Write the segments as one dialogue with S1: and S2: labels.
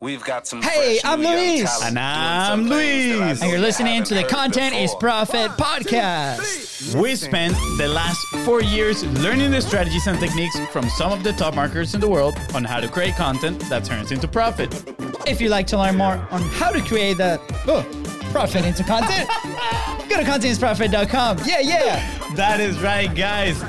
S1: We've got some.
S2: Hey,
S1: fresh
S2: I'm Luis.
S3: And I'm
S1: some things that I
S3: Luis.
S2: And you're listening to the
S1: heard
S2: Content is
S1: before.
S2: Profit podcast.
S3: We spent the last four years learning the strategies and techniques from some of the top marketers in the world on how to create content that turns into profit.
S2: If you'd like to learn more on how to create the oh, profit into content, go to contentisprofit.com. Yeah, yeah.
S3: That is right, guys.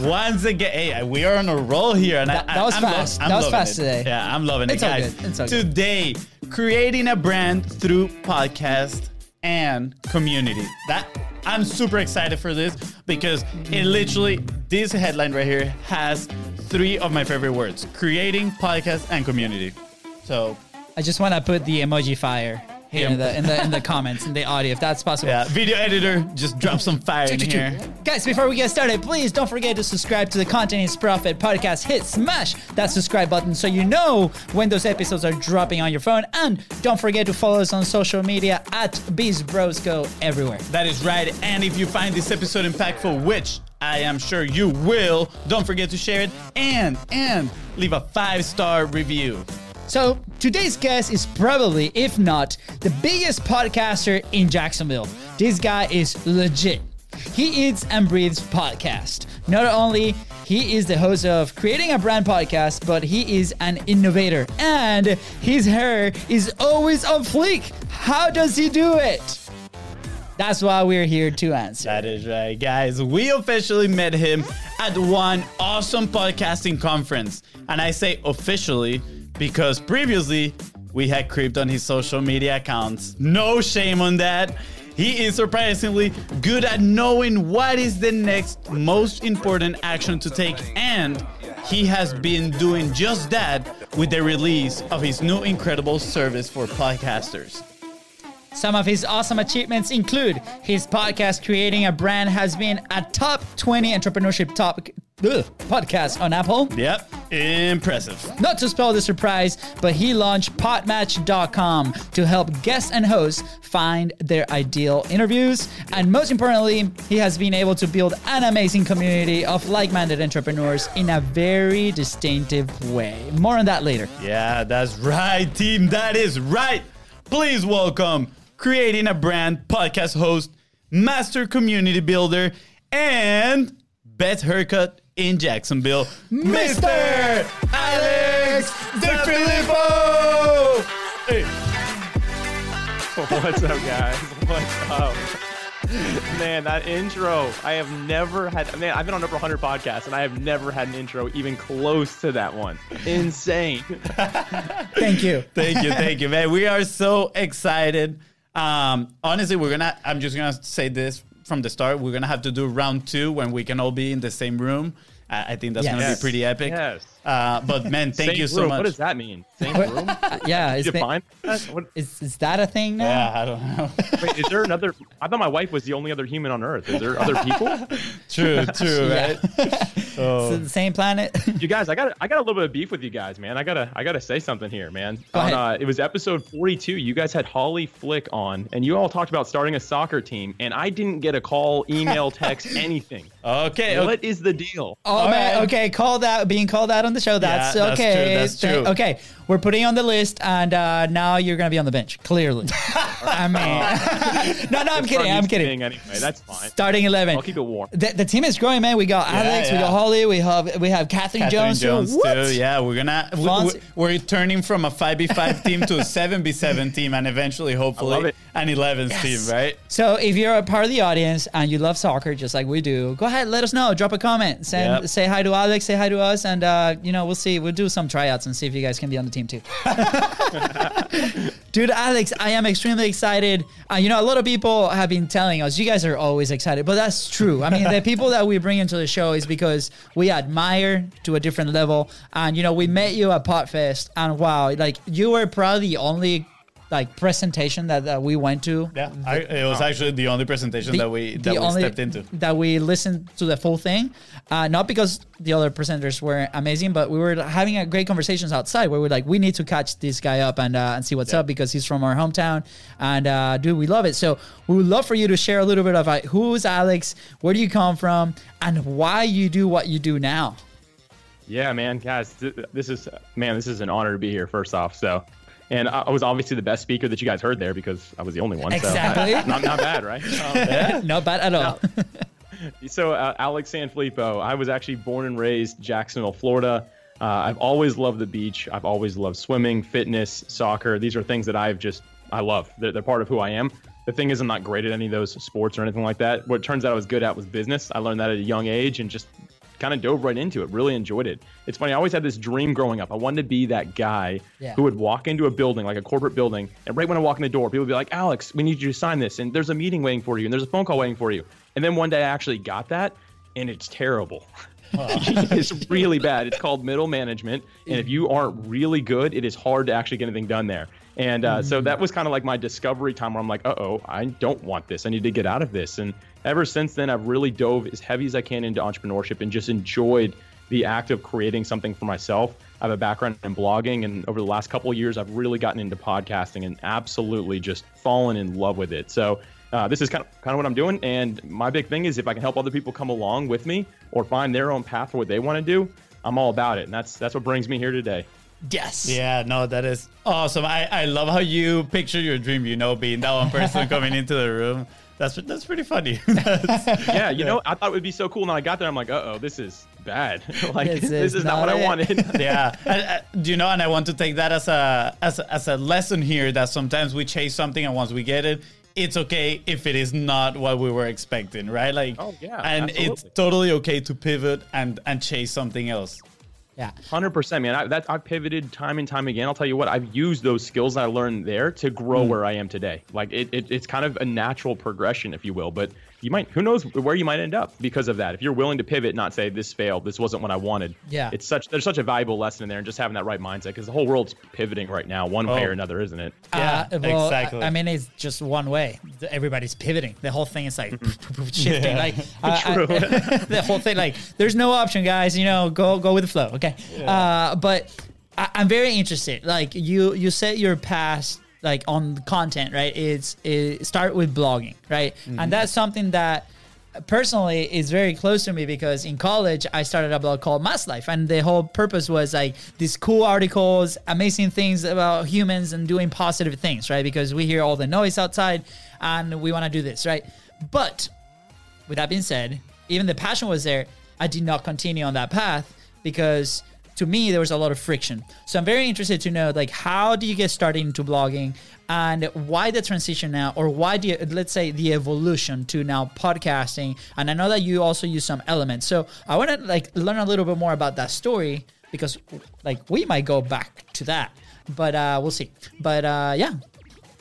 S3: Once again, hey, we are on a roll here, and
S2: That-
S3: I,
S2: that was
S3: I'm
S2: fast.
S3: I'm
S2: That was fast
S3: it.
S2: today.
S3: Yeah, I'm loving
S2: It's
S3: it, guys.
S2: good. It's all good.
S3: Today, creating a brand through podcast and community. That I'm super excited for this because it literally this headline right here has three of my favorite words: creating, podcast, and community. So
S2: I just want to put the emoji fire here in the in the in the comments in the audio if that's possible.
S3: yeah, video editor, just drop some fire in here.
S2: Guys, before we get started, please don't forget to subscribe to the Content is Profit podcast. Hit smash that subscribe button so you know when those episodes are dropping on your phone. And don't forget to follow us on social media at Beast Bros Go everywhere.
S3: That is right. And if you find this episode impactful, which I am sure you will, don't forget to share it and and leave a five star review.
S2: So today's guest is probably, if not, the biggest podcaster in Jacksonville. This guy is legit. He eats and breathes podcast. Not only he is the host of Creating a Brand podcast, but he is an innovator and his hair is always on fleek. How does he do it? That's why we're here to answer.
S3: That is right, guys. We officially met him at one awesome podcasting conference. And I say officially because previously we had creeped on his social media accounts. No shame on that. He is surprisingly good at knowing what is the next most important action to take, and he has been doing just that with the release of his new incredible service for podcasters.
S2: Some of his awesome achievements include his podcast Creating a Brand has been a top 20 entrepreneurship top ugh, podcast on Apple.
S3: Yep, impressive.
S2: Not to spoil the surprise, but he launched podmatch.com to help guests and hosts find their ideal interviews. And most importantly, he has been able to build an amazing community of like minded entrepreneurs in a very distinctive way. More on that later.
S3: Yeah, that's right, team. That is right. Please welcome creating a brand podcast host, master community builder, and best haircut in Jacksonville, Mr. Alex Sanfilippo. Hey,
S4: What's up, guys? What's up? Man, that intro, I have never had. Man, I've been on over 100 podcasts and I have never had an intro even close to that one. Insane.
S2: Thank you.
S3: thank you, thank you, man. We are so excited. Um, honestly, we're gonna. I'm just gonna say this from the start. We're gonna have to do round two when we can all be in the same room. I, I think that's gonna
S2: Yes.
S3: be pretty epic.
S4: Yes.
S3: Uh, but man, thank
S4: Same
S3: you so
S4: room.
S3: much.
S4: What does that mean? Same room?
S2: Yeah, is,
S4: Define that? What,
S2: is, is that a thing now?
S3: Yeah, I don't know.
S4: wait, is there another? I thought my wife was the only other human on Earth. Is there other people?
S3: true, true, right? Oh.
S2: Is the same planet?
S4: you guys, I got I got a little bit of beef with you guys, man. I gotta I gotta say something here, man.
S2: Go
S4: on, uh, it was episode 42. You guys had Holly Flick on, and you all talked about starting a soccer team, and I didn't get a call, email, text, anything.
S3: Okay,
S4: What is the deal?
S2: Oh
S3: All
S2: man,
S3: right.
S2: okay, call that being called out on the show. That's
S3: Yeah, that's
S2: okay.
S3: true, that's true.
S2: Okay, we're putting you on the list, and uh, now you're gonna be on the bench. Clearly, I mean, no, no, I'm kidding. I'm kidding.
S4: Anyway, that's fine.
S2: Starting eleven.
S4: I'll keep it warm.
S2: The, the team is growing, man. We got Alex, we got Holly, we have we have Catherine,
S3: Catherine
S2: Jones.
S3: Jones,
S2: too. What?
S3: Yeah, we're gonna we,
S2: Fonzie.
S3: we, we're turning from a five v five team to a seven v seven team, and eventually, hopefully, an 11s
S2: Yes.
S3: team, right?
S2: So if you're a part of the audience and you love soccer just like we do, go ahead, let us know. Drop a comment, send
S3: Yep.
S2: say hi to Alex, say hi to us, and uh, you know we'll see. We'll do some tryouts and see if you guys can be on the team too. Dude, Alex, I am extremely excited. Uh, you know, a lot of people have been telling us you guys are always excited, but that's true. I mean, the people that we bring into the show is because we admire to a different level, and you know, we met you at Podfest, and wow, like you were probably the only like presentation that, that we went to
S3: Yeah, I, it was actually the only presentation
S2: the-
S3: that we that we
S2: only-
S3: stepped into.
S2: That we listened to the full thing, uh, not because the other presenters were amazing, but we were having a great conversations outside where we're like, we need to catch this guy up and uh, and see what's
S3: Yeah.
S2: up because he's from our hometown, and uh, dude, we love it. So we would love for you to share a little bit of like, who's Alex, where do you come from, and why you do what you do now.
S4: Yeah, man, guys, this is man, this is an honor to be here. First off, so And I I was obviously the best speaker that you guys heard there because I was the only one.
S2: Exactly.
S4: So not, not bad, right? Um,
S2: Not bad at all.
S4: so uh, Alex Sanfilippo, I was actually born and raised Jacksonville, Florida. Uh, I've always loved the beach. I've always loved swimming, fitness, soccer. These are things that I've just I love. They're, they're part of who I am. The thing is, I'm not great at any of those sports or anything like that. What it turns out I was good at was business. I learned that at a young age and just kind of dove right into it. Really enjoyed it. It's funny. I always had this dream growing up. I wanted to be that guy
S2: Yeah.
S4: who would walk into a building, like a corporate building, and right when I walk in the door, people would be like, "Alex, we need you to sign this," and there's a meeting waiting for you, and there's a phone call waiting for you. And then one day I actually got that, and it's terrible. it's really bad. It's called middle management, and if you aren't really good, it is hard to actually get anything done there. And uh, so that was kind of like my discovery time where I'm like, uh oh, I don't want this. I need to get out of this. And ever since then, I've really dove as heavy as I can into entrepreneurship and just enjoyed the act of creating something for myself. I have a background in blogging, and over the last couple of years, I've really gotten into podcasting and absolutely just fallen in love with it. So uh, this is kind of kind of what I'm doing. And my big thing is if I can help other people come along with me or find their own path for what they want to do, I'm all about it. And that's that's what brings me here today.
S2: Yes.
S3: Yeah, no, that is awesome. I, I love how you picture your dream, you know, being that one person coming into the room. That's that's pretty funny. That's-
S4: Yeah, you know, I thought it would be so cool. And I got there, I'm like, uh oh, this is bad. like
S2: This
S4: this,
S2: is
S4: is not,
S2: not
S4: what I wanted.
S3: yeah, and, uh, do you know? And I want to take that as a as a, as a lesson here that sometimes we chase something and once we get it, it's okay if it is not what we were expecting, right? Like,
S4: Oh, yeah,
S3: and it's totally okay to pivot and and chase something else.
S2: Yeah.
S4: Hundred percent, man. I, that I've pivoted time and time again. I'll tell you what, I've used those skills that I learned there to grow
S2: Hmm.
S4: where I am today. Like it, it, it's kind of a natural progression, if you will. But you might, who knows where you might end up because of that. If you're willing to pivot, not say this failed, this wasn't what I wanted.
S2: Yeah.
S4: it's such there's such a valuable lesson in there, and just having that right mindset because the whole world's pivoting right now, one way
S3: Oh.
S4: or another, isn't it?
S3: Yeah,
S2: Uh, well,
S3: exactly.
S2: I, mean, it's just one way. Everybody's pivoting. The whole thing is like shifting. Like uh, I- the whole thing, like there's no option, guys. You know, go go with the flow. Okay. Uh, but I, I'm very interested. Like you, you set your past like on the content, right? It's it start with blogging, right? Mm-hmm. And that's something that personally is very close to me because in college I started a blog called Mass Life and the whole purpose was like these cool articles, amazing things about humans and doing positive things, right? Because we hear all the noise outside and we want to do this, right? But with that being said, even the passion was there, I did not continue on that path because to me there was a lot of friction. So I'm very interested to know like how do you get started into blogging and why the transition now or why do you let's say the evolution to now podcasting and I know that you also use some elements. So I want to like learn a little bit more about that story because like we might go back to that. But uh we'll see. But uh yeah.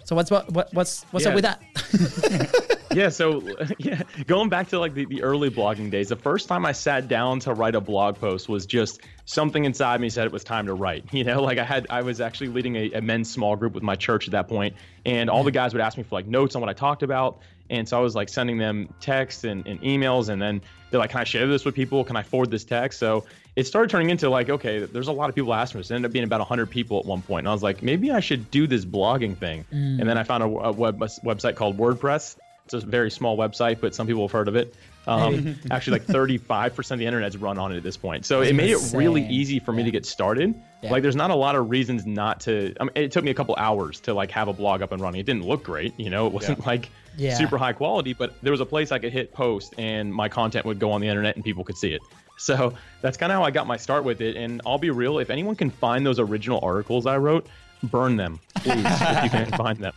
S2: So what's what, what what's what's up with that?
S4: yeah so yeah going back to like the, the early blogging days the first time i sat down to write a blog post was just something inside me said it was time to write you know? Like i had i was actually leading a, a men's small group with my church at that point and all the mm-hmm. guys would ask me for like notes on what i talked about and so i was like sending them texts and, and emails and then they're like can i share this with people? Can i forward this text? So it started turning into like okay there's a lot of people asking this. It ended up being about 100 people at one point and i was like maybe i should do this blogging thing. And mm. then i found a, a web, a website called wordpress it's a very small website, but some people have heard of it. Um, actually, like 35% of the internet's run on it at this point. So it made it really easy for me to get started.
S2: Yeah.
S4: Like, there's not a lot of reasons not to. I mean, it took me a couple hours to like have a blog up and running. It didn't look great, you know. It wasn't like
S2: Yeah.
S4: super high quality, but there was a place I could hit post and my content would go on the internet and people could see it. So that's kind of how I got my start with it. And I'll be real, if anyone can find those original articles I wrote, burn them, please, if you can find them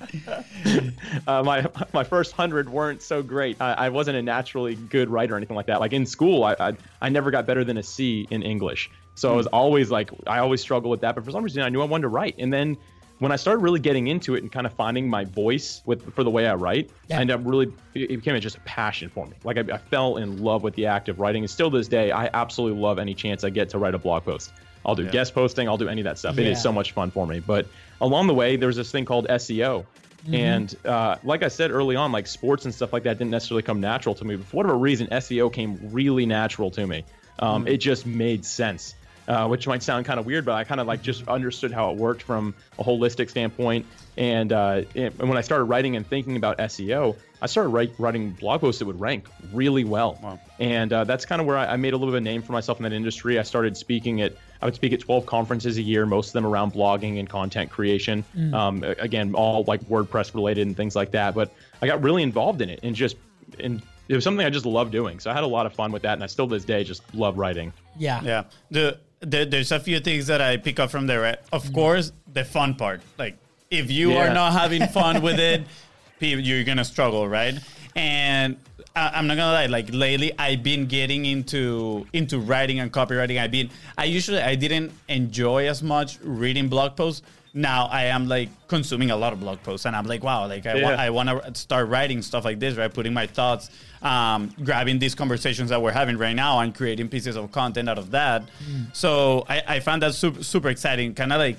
S4: uh, my my first hundred weren't so great. I, I wasn't a naturally good writer or anything like that. Like in school, I, I I never got better than a C in English. So I was always like I always struggled with that. But for some reason, I knew I wanted to write. And then when I started really getting into it and kind of finding my voice with for the way I write,
S2: Yeah.
S4: I ended up really it it became just a passion for me. Like I, I fell in love with the act of writing, and still to this day, I absolutely love any chance I get to write a blog post. I'll do guest posting. I'll do any of that stuff. It
S2: Yeah.
S4: is so much fun for me. But along the way, there was this thing called SEO. And uh, like I said early on, like sports and stuff like that didn't necessarily come natural to me. But for whatever reason, SEO came really natural to me. Um, It just made sense, uh, which might sound kind of weird, but I kind of like just understood how it worked from a holistic standpoint. And, uh, and when I started writing and thinking about SEO, I started write, writing blog posts that would rank really well. And uh, that's kind of where I, I made a little bit of a name for myself in that industry. I started speaking at I would speak at 12 conferences a year, most of them around blogging and content creation.
S2: Mm.
S4: Um, again, all like WordPress related and things like that. But I got really involved in it and just and it was something I just loved doing. So I had a lot of fun with that, and I still to this day just love writing.
S2: Yeah.
S3: Yeah. The, the there's a few things that I pick up from there. Right? Of course, the fun part. Like if you are not having fun with it, you're gonna struggle, right? And I, I'm not gonna lie. Like lately, I've been getting into into writing and copywriting. I've been. I usually I didn't enjoy as much reading blog posts. Now I am like consuming a lot of blog posts, and I'm like, wow, like I,
S4: Yeah.
S3: I want to start writing stuff like this, right? Putting my thoughts, um, grabbing these conversations that we're having right now, and creating pieces of content out of that. So I, I found that super, super exciting. Kind of like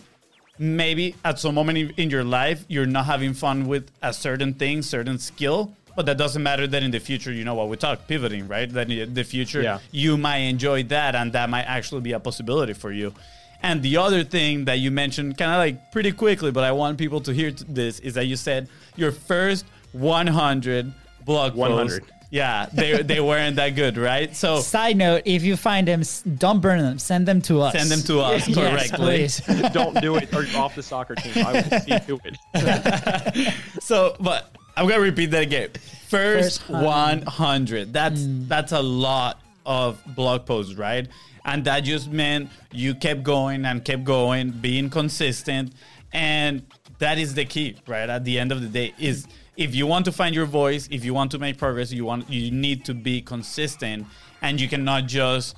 S3: maybe at some moment in, in your life you're not having fun with a certain thing, certain skill. But that doesn't matter that in the future, you know what we talk, pivoting, right? That in the future,
S4: Yeah.
S3: you might enjoy that and that might actually be a possibility for you. And the other thing that you mentioned kind of like pretty quickly, but I want people to hear this is that you said your first 100 blog
S4: 100.
S3: posts. Yeah, they, they weren't that good, right? So
S2: Side note: If you find them, don't burn them. Send them to us.
S3: send them to us
S2: Yes,
S3: correctly.
S2: please.
S4: Don't do it or you're off the soccer team. I will see to it.
S3: So, but I'm gonna repeat that again. First,
S2: First
S3: 100. That's mm. that's a lot of blog posts, right? And that just meant you kept going and kept going, being consistent, and that is the key, right? At the end of the day, is if you want to find your voice, if you want to make progress, you want you need to be consistent, and you cannot just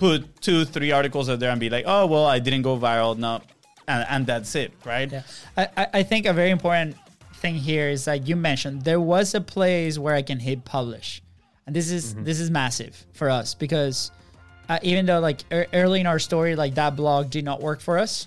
S3: put two, three articles out there and be like, oh well, I didn't go viral, no, and, and that's it, right?
S2: Yeah. I, I- I think a very important thing here is that you mentioned there was a place where I can hit publish, and this is
S3: Mm-hmm.
S2: this is massive for us because uh, even though like ear early in our story, like that blog did not work for us.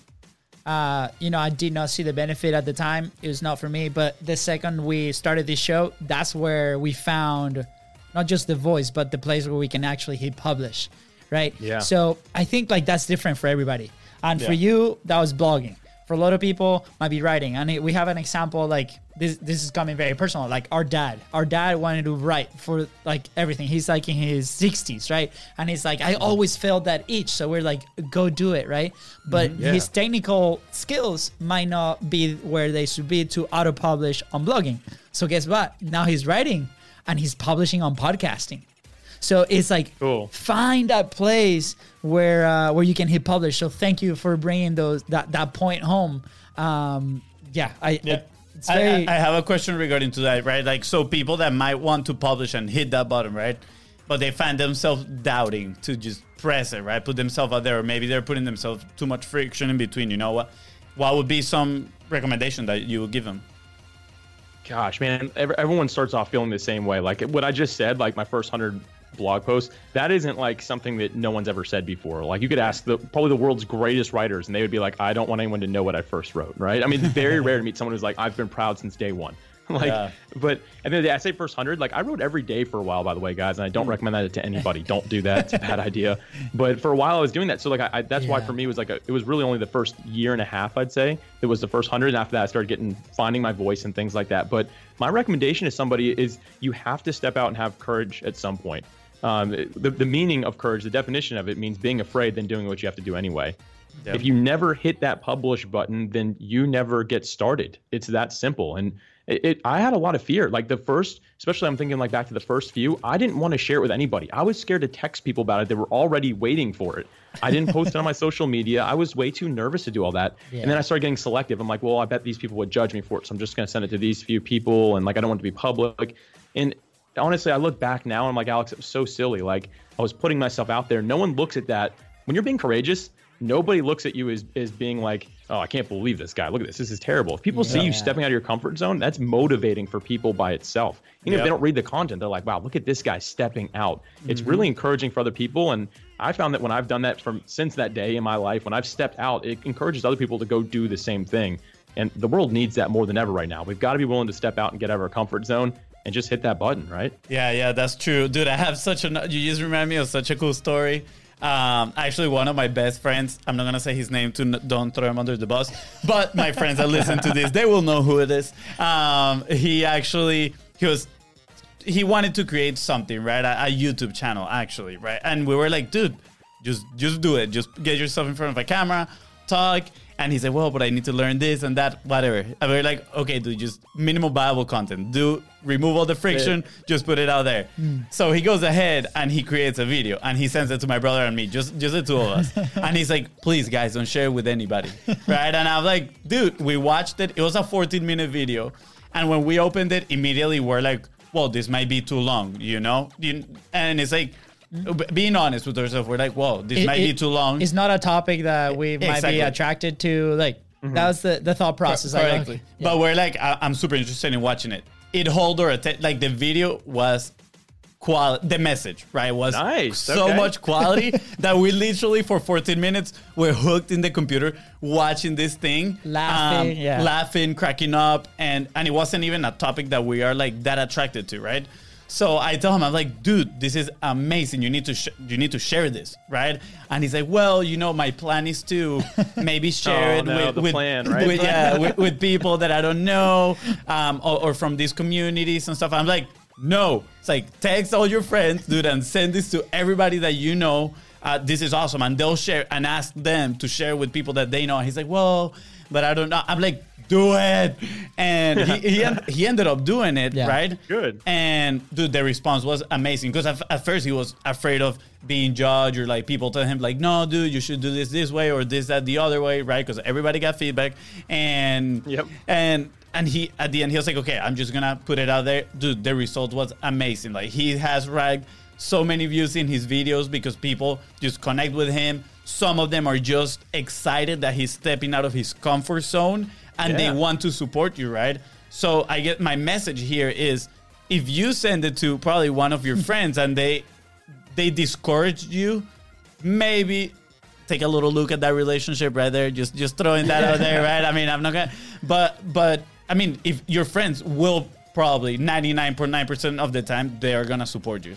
S2: Uh, you know, I did not see the benefit at the time. It was not for me. But the second we started this show, that's where we found not just the voice, but the place where we can actually hit publish, right?
S4: Yeah.
S2: So I think like that's different for everybody. And for you, that was blogging. For a lot of people, might be writing. And we have an example like this. This is coming very personal. Like our dad. Our dad wanted to write for like everything. He's like in his 60s, right? And he's like, I always failed that itch. So we're like, go do it, right? Mm-hmm. But
S4: Yeah.
S2: his technical skills might not be where they should be to auto publish on blogging. So guess what? Now he's writing and he's publishing on podcasting. So it's like
S4: Cool.
S2: find that place where uh, where you can hit publish. So thank you for bringing those that that point home. Um, yeah, I,
S3: Yeah.
S2: I
S3: I-
S2: very
S3: I, I have a question regarding to that, right? Like, so people that might want to publish and hit that button, right? But they find themselves doubting to just press it, right? Put themselves out there, or maybe they're putting themselves too much friction in between. You know what? What would be some recommendation that you would give them?
S4: Gosh, man, everyone starts off feeling the same way. Like what I just said, like my first hundred blog posts, that isn't like something that no one's ever said before. Like you could ask the probably the world's greatest writers, and they would be like, "I don't want anyone to know what I first wrote." Right? I mean, very rare to meet someone who's like, "I've been proud since day one." like,
S3: Yeah.
S4: but and then I say first hundred. Like I wrote every day for a while, by the way, guys, and I don't mm. recommend that to anybody. Don't do that; it's a bad idea. But for a while, I was doing that. So like, I, I that's why for me it was like a, it was really only the first year and a half, I'd say. It was the first hundred, and after that, I started getting finding my voice and things like that. But my recommendation to somebody is you have to step out and have courage at some point. Um, the, the meaning of courage, the definition of it means being afraid than doing what you have to do anyway.
S3: Yep.
S4: If you never hit that publish button, then you never get started. It's that simple. And it, it, I had a lot of fear. Like the first, especially I'm thinking like back to the first few, I didn't want to share it with anybody. I was scared to text people about it. They were already waiting for it. I didn't post it on my social media. I was way too nervous to do all that. And then I started getting selective. I'm like, well, I bet these people would judge me for it. So I'm just going to send it to these few people. And like, I don't want it to be public. And honestly, I look back now and I'm like, Alex, it was so silly. Like I was putting myself out there. No one looks at that. When you're being courageous, nobody looks at you as, as being like, oh, I can't believe this guy. Look at this. This is terrible. If people see
S2: Yeah.
S4: you stepping out of your comfort zone, that's motivating for people by itself. Even if
S3: Yep.
S4: they don't read the content, they're like, wow, look at this guy stepping out. It's mm-hmm. really encouraging for other people. And I found that when I've done that from since that day in my life, when I've stepped out, it encourages other people to go do the same thing. And the world needs that more than ever right now. We've got to be willing to step out and get out of our comfort zone and just hit that button, right?
S3: Yeah, yeah, that's true, dude. I have such a. You just remind me of such a cool story. Um, actually, one of my best friends. I'm not gonna say his name to don't throw him under the bus, but my friends that listen to this, they will know who it is. Um, he actually he was he wanted to create something, right? A, a YouTube channel, actually, right? And we were like, dude, just just do it. Just get yourself in front of a camera, talk. And he said, well, but I need to learn this and that, whatever. And we're like, okay, dude, just minimal viable content. Do remove all the friction, just put it out there. Hmm. So he goes ahead and he creates a video and he sends it to my brother and me, just just the two of us. and he's like, please, guys, don't share it with anybody, right? And I'm like, dude, we watched it. It was a 14 minute video, and when we opened it, immediately we're like, well, this might be too long, you know? And it's like. B- Being honest with ourselves, we're like, "Whoa, this
S2: It-
S3: might be too long."
S2: It's not a topic that we might
S3: Exactly.
S2: be attracted to. Like that was the, the thought process. Like,
S3: Correctly.
S2: okay, yeah.
S3: But we're like, I- I'm super interested in watching it. It hold our attention. Like the video was quality. The message, right, was
S4: Nice,
S3: so
S4: okay.
S3: much quality that we literally for 14 minutes were hooked in the computer watching this thing, um,
S2: Laughing, yeah.
S3: laughing, cracking up, and and it wasn't even a topic that we are like that attracted to, right? So I tell him, I'm like, dude, this is amazing. You need to sh- you need to share this, right? And he's like, well, you know, my plan is to maybe share
S4: Oh,
S3: it
S4: no,
S3: with, with,
S4: plan, right?
S3: with- yeah, with, with people that I don't know, um, or, or from these communities and stuff. I'm like, no. It's like text all your friends, dude, and send this to everybody that you know. Uh, this is awesome, and they'll share and ask them to share with people that they know. And he's like, well, but I don't know. I'm like, do it, and he he, en- he ended up doing it,
S2: Yeah.
S3: right?
S4: Good.
S3: And dude, the response was amazing because at, at first he was afraid of being judged or like people tell him like, no, dude, you should do this this way or this that the other way, right? Because everybody got feedback, and
S4: Yep.
S3: and and he at the end he was like, okay, I'm just gonna put it out there, dude. The result was amazing. Like he has ragged so many views in his videos because people just connect with him. Some of them are just excited that he's stepping out of his comfort zone and they want to support you, right? So I get my message here is if you send it to probably one of your friends and they they discourage you, maybe take a little look at that relationship right there. Just just throwing that out there, right? I mean, I'm not gonna, but but I mean, if your friends will probably 99.9% of the time they are gonna support you.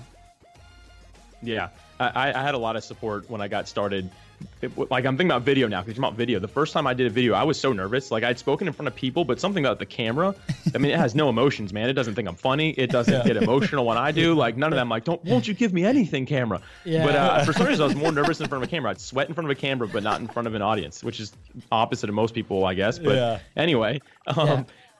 S4: Yeah, I, I had a lot of support when I got started. It- like I'm thinking about video now because you're about video. The first time I did a video, I was so nervous. Like I'd spoken in front of people, but something about the camera. I mean, it has no emotions, man. It doesn't think I'm funny. It doesn't get emotional when I do. Like none of them. Like, don't won't you give me anything, camera?
S2: Yeah.
S4: But uh, for some reason, I was more nervous in front of a camera. I'd sweat in front of a camera, but not in front of an audience, which is opposite of most people, I guess. But
S3: Yeah.
S4: anyway, um,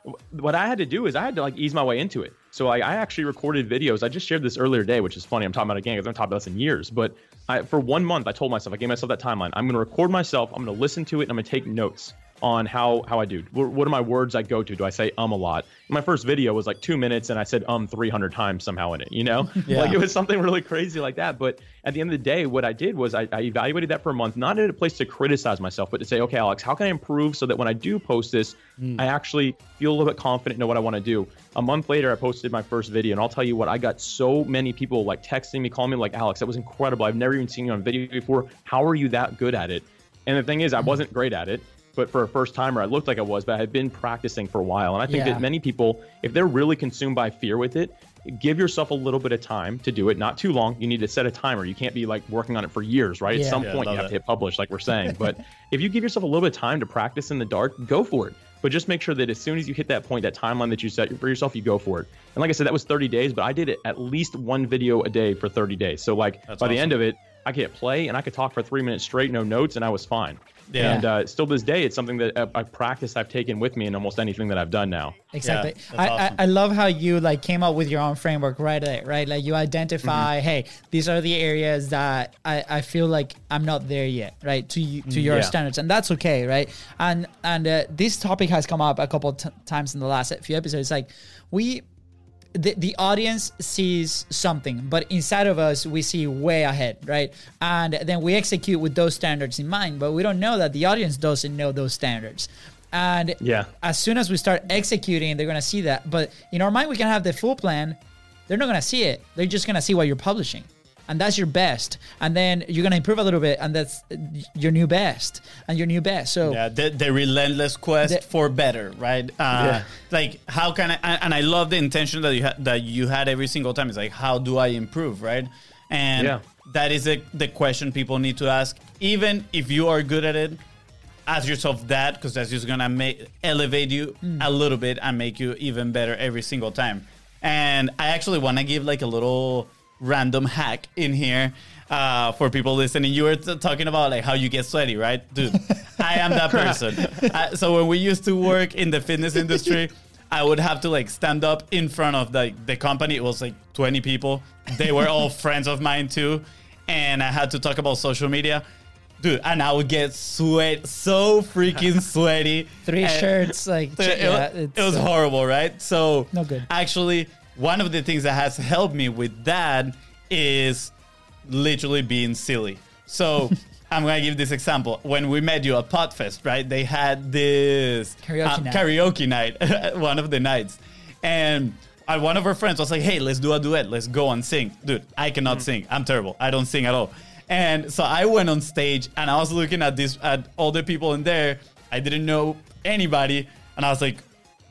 S2: Yeah.
S4: what I had to do is I had to like ease my way into it. So I, I actually recorded videos. I just shared this earlier today, which is funny. I'm talking about again because I'm talking about this in years. But I, for one month, I told myself, I gave myself that timeline. I'm going to record myself. I'm going to listen to it, and I'm going to take notes on how how I do. What, what are my words I go to? Do I say um a lot? My first video was like two minutes, and I said um 300 times somehow in it. You know,
S3: Yeah.
S4: like it was something really crazy like that. But at the end of the day, what I did was I, I evaluated that for a month, not in a place to criticize myself, but to say, okay, Alex, how can I improve so that when I do post this, I actually feel a little bit confident, know what I want to do. A month later, I posted my first video, and I'll tell you what, I got so many people like texting me, calling me, like, Alex, that was incredible. I've never even seen you on video before. How are you that good at it? And the thing is, I wasn't great at it. But for a first timer, I looked like I was, but I had been practicing for a while. And I think
S2: Yeah.
S4: that many people, if they're really consumed by fear with it, give yourself a little bit of time to do it. Not too long. You need to set a timer. You can't be like working on it for years, right?
S2: Yeah.
S4: At some
S3: Yeah,
S4: point, you have
S3: it.
S4: to hit publish, like we're saying. But if you give yourself a little bit of time to practice in the dark, go for it. But just make sure that as soon as you hit that point, that timeline that you set for yourself, you go for it. And like I said, that was 30 days, but I did it at least one video a day for 30 days. So like
S3: That's
S4: by the end of it, I could play and I could talk for three minutes straight, no notes, and I was fine.
S3: Yeah.
S4: And uh, still to this day, it's something that a, a practice I've taken with me in almost anything that I've done now.
S2: Exactly.
S3: that's
S2: I,
S3: awesome.
S2: I, I love how you like came up with your own framework right there, right? Like you identify,
S3: Mm-hmm.
S2: hey, these are the areas that I, I feel like I'm not there yet, right? To you, to your
S4: Yeah.
S2: standards, and that's okay, right? And and uh, this topic has come up a couple t- times in the last few episodes. Like we the, the audience sees something, but inside of us, we see way ahead, right? And then we execute with those standards in mind, but we don't know that the audience doesn't know those standards. And
S4: Yeah.
S2: as soon as we start executing, they're going to see that. But in our mind, we can have the full plan. They're not going to see it. They're just going to see what you're publishing. And that's your best. And then you're going to improve a little bit, and that's your new best and your new best. So,
S3: Yeah, the, the relentless quest
S2: The-
S3: for better, right? Uh, Like, how can I? And and I love the intention that you had that you had every single time. It's like, how do I improve, right? And
S4: Yeah.
S3: that is the the question people need to ask. Even if you are good at it, ask yourself that because that's just gonna make elevate you a little bit and make you even better every single time. And I actually want to give like a little random hack in here. Uh, for people listening, you were t- talking about like how you get sweaty, right, dude? I am that person. uh, so when we used to work in the fitness industry, I would have to like stand up in front of the the company. It was like 20 people. They were all friends of mine too, and I had to talk about social media. Dude, and I would get sweat so freaking sweaty.
S2: Three
S3: And-
S2: shirts, like
S3: it,
S2: yeah,
S3: was, it was
S2: uh,
S3: horrible, right? So
S2: No good.
S3: Actually, one of the things that has helped me with that is literally being silly. So I'm gonna give this example. When we met you at Podfest, right? They had this
S2: Karaoke
S3: uh,
S2: night.
S3: karaoke night, one of the nights, and. uh, one of our friends was like, "Hey, let's do a duet. Let's go and sing." Dude, I cannot sing. I'm terrible. I don't sing at all. And so I went on stage and I was looking at this at all the people in there. I didn't know anybody, and I was like,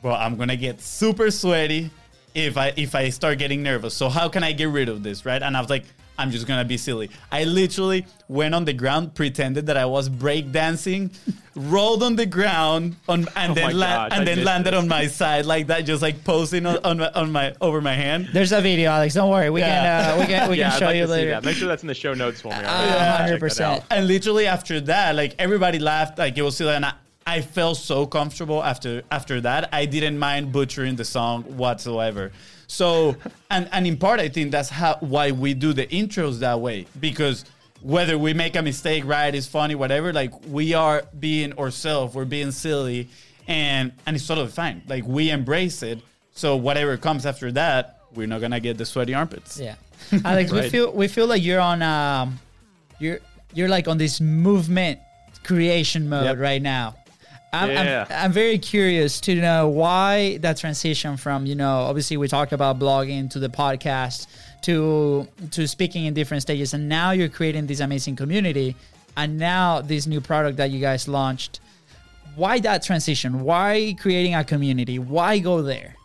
S3: "Well, I'm gonna get super sweaty if I if I start getting nervous. So how can I get rid of this, right?" And I was like, "I'm just gonna be silly." I literally went on the ground, pretended that I was breakdancing, rolled on the ground, on and
S4: Oh
S3: then la-
S4: gosh, I
S3: and then landed
S4: this.
S3: on my side like that, just like posing on, on my on my over my hand.
S2: There's a video, Alex. Don't worry. We
S3: Yeah.
S2: can uh, we can we
S4: yeah,
S2: can show
S4: like
S2: you
S4: to
S2: later.
S4: Make sure that's in the show notes for me.
S2: Uh,
S4: alright? Check that
S2: 100%.
S4: out.
S3: And literally after that, like everybody laughed, like it was silly, and I, I felt so comfortable after after that. I didn't mind butchering the song whatsoever. So, and and in part, I think that's how why we do the intros that way because whether we make a mistake, right, is funny, whatever. Like we are being ourselves, we're being silly, and and it's totally fine. Like we embrace it. So whatever comes after that, we're not gonna get the sweaty armpits.
S2: Yeah, Alex, we feel we feel like you're on um, you're you're like on this movement creation mode
S3: Yep.
S2: right now. I'm,
S4: Yeah.
S2: I'm, I'm very curious to know why that transition from you know obviously we talked about blogging to the podcast to to speaking in different stages and now you're creating this amazing community and now this new product that you guys launched. Why that transition? Why creating a community? Why go there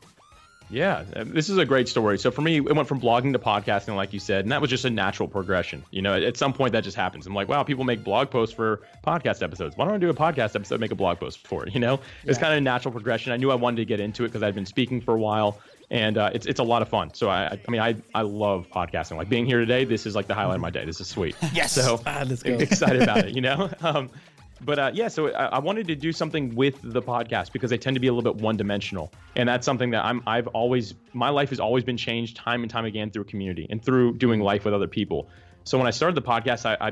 S4: Yeah, uh, this is a great story. So for me, it went from blogging to podcasting, like you said, and that was just a natural progression. You know, at some point that just happens. I'm like, wow, people make blog posts for podcast episodes. Why don't I do a podcast episode, make a blog post for it? You know, it's kind of a natural progression. I knew I wanted to get into it because I'd been speaking for a while, and uh, it's it's a lot of fun. So I, I mean, I I love podcasting. Like being here today, this is like the highlight of my day. This is sweet.
S3: Yes.
S4: So
S3: Ah,
S4: excited about it. You know. Um, but uh, yeah, so I, I wanted to do something with the podcast because they tend to be a little bit one-dimensional, and that's something that I'm I've always my life has always been changed time and time again through community and through doing life with other people. So when I started the podcast, I, I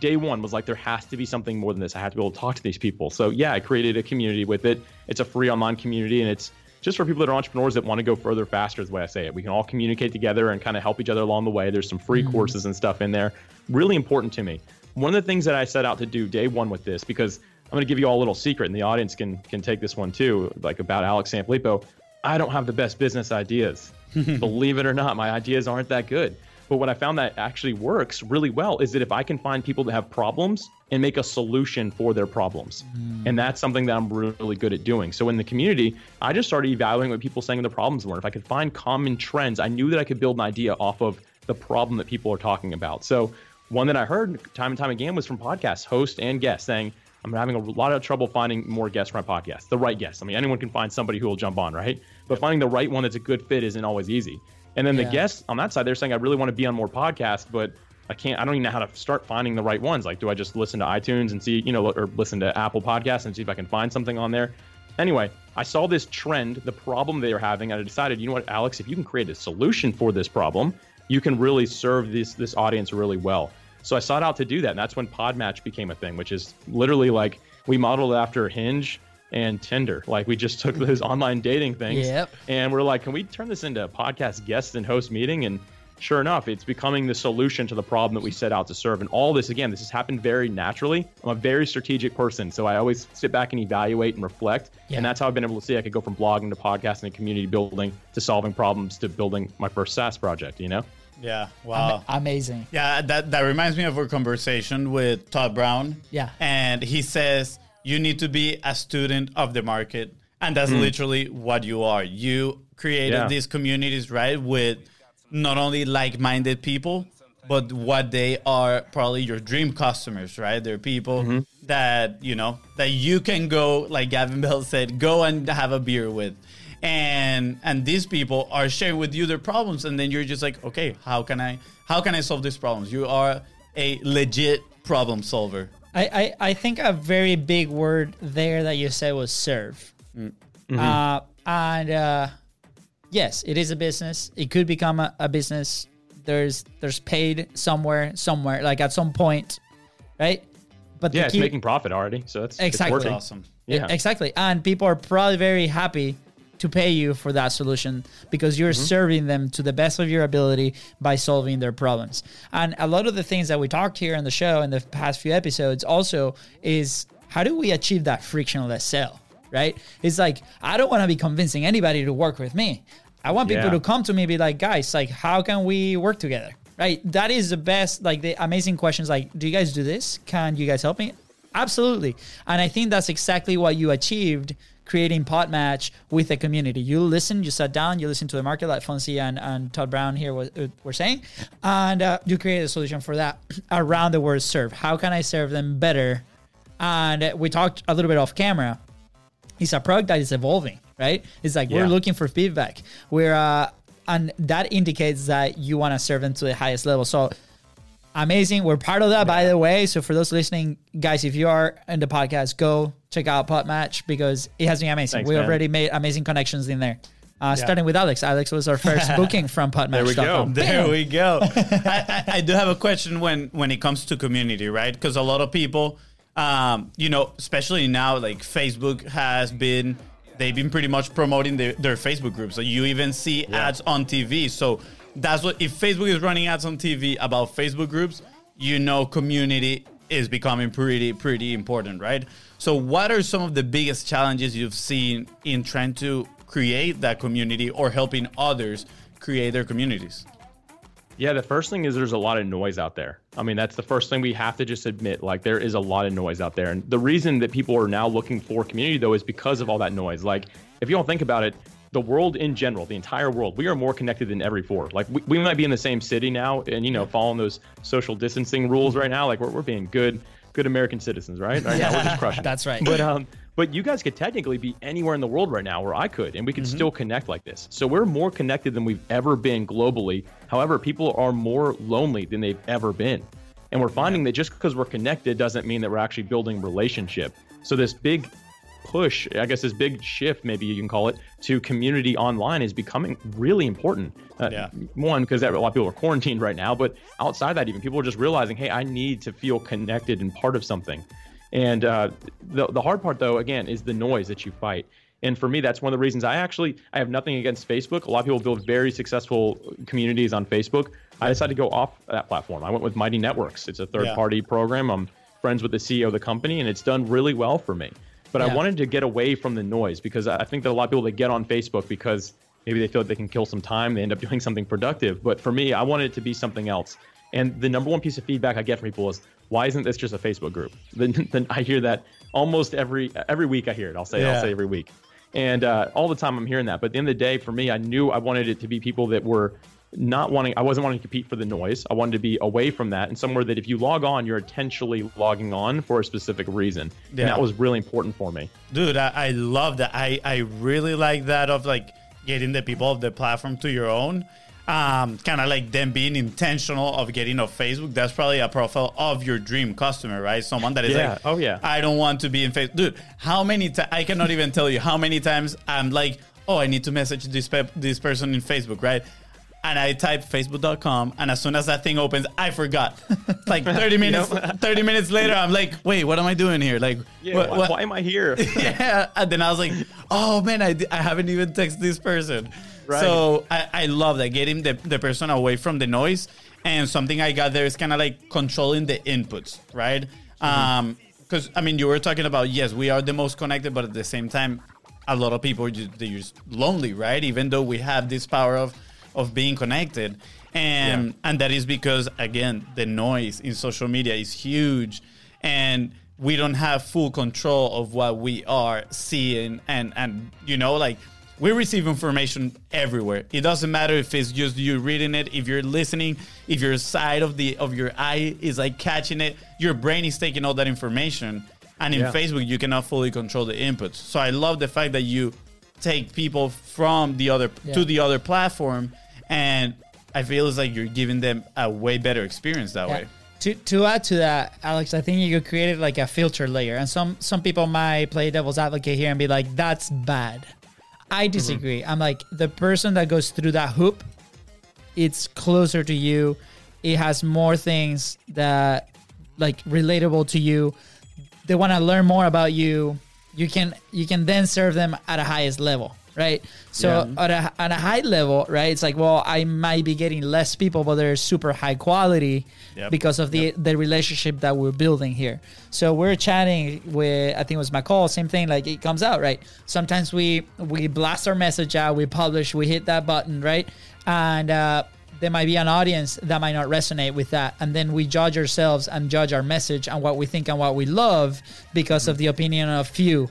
S4: day one was like there has to be something more than this. I have to be able to talk to these people. So yeah, I created a community with it. It's a free online community, and it's just for people that are entrepreneurs that want to go further faster. Is the way I say it. We can all communicate together and kind of help each other along the way. There's some free courses and stuff in there. Really important to me. One of the things that I set out to do day one with this, because I'm going to give you all a little secret, and the audience can can take this one too, like about Alex Sanfilippo. I don't have the best business ideas. Believe it or not, my ideas aren't that good. But what I found that actually works really well is that if I can find people that have problems and make a solution for their problems. Hmm. And that's something that I'm really good at doing. So in the community, I just started evaluating what people saying the problems were. If I could find common trends, I knew that I could build an idea off of the problem that people are talking about. So one that I heard time and time again was from podcasts, host and guest saying, I'm having a lot of trouble finding more guests for my podcast, the right guests. I mean, anyone can find somebody who will jump on, right? But finding the right one that's a good fit isn't always easy. And then
S2: Yeah.
S4: the guests on that side, they're saying, I really want to be on more podcasts, but I can't, I don't even know how to start finding the right ones. Like, do I just listen to iTunes and see, you know, or listen to Apple Podcasts and see if I can find something on there? Anyway, I saw this trend, the problem they were having, and I decided, you know what, Alex, if you can create a solution for this problem, you can really serve this this audience really well. So I sought out to do that, and that's when Podmatch became a thing, which is literally like we modeled after Hinge and Tinder. Like we just took those online dating things,
S2: Yep.
S4: and we're like, can we turn this into a podcast guest and host meeting? And sure enough, it's becoming the solution to the problem that we set out to serve. And all this, again, this has happened very naturally. I'm a very strategic person, so I always sit back and evaluate and reflect.
S2: Yeah.
S4: And that's how I've been able to see I could go from blogging to podcasting and community building to solving problems to building my first SaaS project. You know?
S3: Yeah.
S2: Ama-
S3: Wow.
S2: amazing
S3: Yeah, that, that reminds me of our conversation with Todd Brown.
S2: Yeah.
S3: And he says you need to be a student of the market. And that's hmm. literally what you are. You created
S4: Yeah.
S3: these communities, right, with not only like minded people, but what they are probably your dream customers, right? They're people mm-hmm. that, you know, that you can go, like Gavin Bell said, go and have a beer with. And and these people are sharing with you their problems and then you're just like okay how can i how can i solve these problems you are a legit problem solver
S2: I, I, I think a very big word there that you said was serve. Uh, and uh, yes, it is a business. It could become a, a business. There's there's paid somewhere, somewhere, like at some point, right? But
S4: Yeah,
S2: the
S4: it's making profit already, so that's
S2: Exactly.
S4: It's working.
S3: awesome
S4: Yeah.
S2: Exactly. And people are probably very happy to pay you for that solution because you're mm-hmm. serving them to the best of your ability by solving their problems. And a lot of the things that we talked here in the show in the past few episodes also is how do we achieve that frictionless sale, right? It's like, I don't want to be convincing anybody to work with me. I want people
S4: Yeah.
S2: to come to me and be like, guys, like, how can we work together? Right? That is the best, like, the amazing questions. Like, do you guys do this? Can you guys help me? Absolutely. And I think that's exactly what you achieved creating PodMatch with the community. You listen, you sat down, you listen to the market like Fonzie and, and Todd Brown here was, uh, were saying, and uh, you created a solution for that around the word serve. How can I serve them better? And we talked a little bit off camera. It's a product that is evolving, right? It's like we're looking for feedback. We're uh, and that indicates that you want to serve them to the highest level. So amazing. We're part of that, by the way. So for those listening, guys, if you are in the podcast, go check out PodMatch because it has been amazing.
S4: Thanks,
S2: we
S4: man.
S2: already made amazing connections in there. Uh, Starting with Alex. Alex was our first booking from
S4: There we go.
S3: There we go. I, I, I do have a question when when it comes to community, right? Because a lot of people, um, you know, especially now, like Facebook has been, they've been pretty much promoting their, their Facebook groups. So you even see ads on TV. So that's what if Facebook is running ads on TV about Facebook groups, you know, community is becoming pretty pretty important, right? So what are some of the biggest challenges you've seen in trying to create that community or helping others create their communities?
S4: Yeah, the first thing is there's a lot of noise out there. I mean, that's the first thing we have to just admit. Like, there is a lot of noise out there. And the reason that people are now looking for community, though, is because of all that noise. Like, if you don't think about it, the world in general, the entire world, we are more connected than ever before. Like, we, we might be in the same city now and, you know, following those social distancing rules right now. Like, we're, we're being good, good American citizens, right? Right now, we're just crushing.
S2: That's right.
S4: But, um, but you guys could technically be anywhere in the world right now where I could, and we could still connect like this. So we're more connected than we've ever been globally. However, people are more lonely than they've ever been. And we're finding that just because we're connected doesn't mean that we're actually building relationship. So this big push, I guess this big shift, maybe you can call it, to community online is becoming really important. Uh,
S3: Yeah.
S4: One, because a lot of people are quarantined right now, but outside that, even people are just realizing, hey, I need to feel connected and part of something. And uh, the the hard part, though, again, is the noise that you fight. And for me, that's one of the reasons I actually I have nothing against Facebook. A lot of people build very successful communities on Facebook. I decided to go off that platform. I went with Mighty Networks. It's a third
S3: Yeah.
S4: party program. I'm friends with the CEO of the company, and it's done really well for me. But I wanted to get away from the noise because I think that a lot of people that get on Facebook because maybe they feel like they can kill some time, they end up doing something productive. But for me, I wanted it to be something else. And the number one piece of feedback I get from people is, why isn't this just a Facebook group? Then, then I hear that almost every every week. I hear it. I'll say
S3: Yeah.
S4: I'll say every week, and uh, all the time I'm hearing that. But at the end of the day, for me, I knew I wanted it to be people that were not wanting. I wasn't wanting to compete for the noise. I wanted to be away from that and somewhere that if you log on, you're intentionally logging on for a specific reason.
S3: Yeah.
S4: And that was really important for me.
S3: Dude, I, I love that. I, I really like that of like getting the people of the platform to your own. Um, kind of like them being intentional of getting off Facebook. That's probably a profile of your dream customer, right? Someone that is
S4: Yeah.
S3: like,
S4: Oh, yeah.
S3: I don't want to be in Facebook. Dude, how many times, I cannot even tell you how many times I'm like, oh, I need to message this, pe- this person in Facebook, right? And I type facebook.com, and as soon as that thing opens, I forgot. like 30 minutes, 30 minutes later, I'm like, wait, what am I doing here? Like,
S4: Yeah. why, why am I here?
S3: yeah. And then I was like, oh man, I, I haven't even texted this person.
S4: Right.
S3: So I, I love that, getting the, the person away from the noise. And something I got there is kind of like controlling the inputs, right? Um, because I mean, you were talking about yes, we are the most connected, but at the same time, a lot of people they're just lonely, right? Even though we have this power of of being connected, and
S4: Yeah.
S3: and that is because again, the noise in social media is huge, and we don't have full control of what we are seeing, and and you know like. We receive information everywhere. It doesn't matter if it's just you reading it, if you're listening, if your side of the of your eye is like catching it, your brain is taking all that information. And in
S4: Yeah.
S3: Facebook, you cannot fully control the inputs. So I love the fact that you take people from the other
S2: Yeah.
S3: to the other platform, and I feel it's like you're giving them a way better experience that
S2: Yeah.
S3: way.
S2: To, to add to that, Alex, I think you could create like a filter layer, and some some people might play devil's advocate here and be like, "That's bad." I mm-hmm. disagree. I'm like the person that goes through that hoop, it's closer to you. It has more things that like relatable to you. They want to learn more about you. You can you can then serve them at a highest level, right? So
S3: Yeah.
S2: at a at a high level, right? It's like, well, I might be getting less people, but they're super high quality
S3: Yep.
S2: because of the the relationship that we're building here. So we're chatting with I think it was McCall, same thing. Like it comes out right. Sometimes we we blast our message out, we publish, we hit that button, right? And uh, there might be an audience that might not resonate with that, and then we judge ourselves and judge our message and what we think and what we love because of the opinion of few.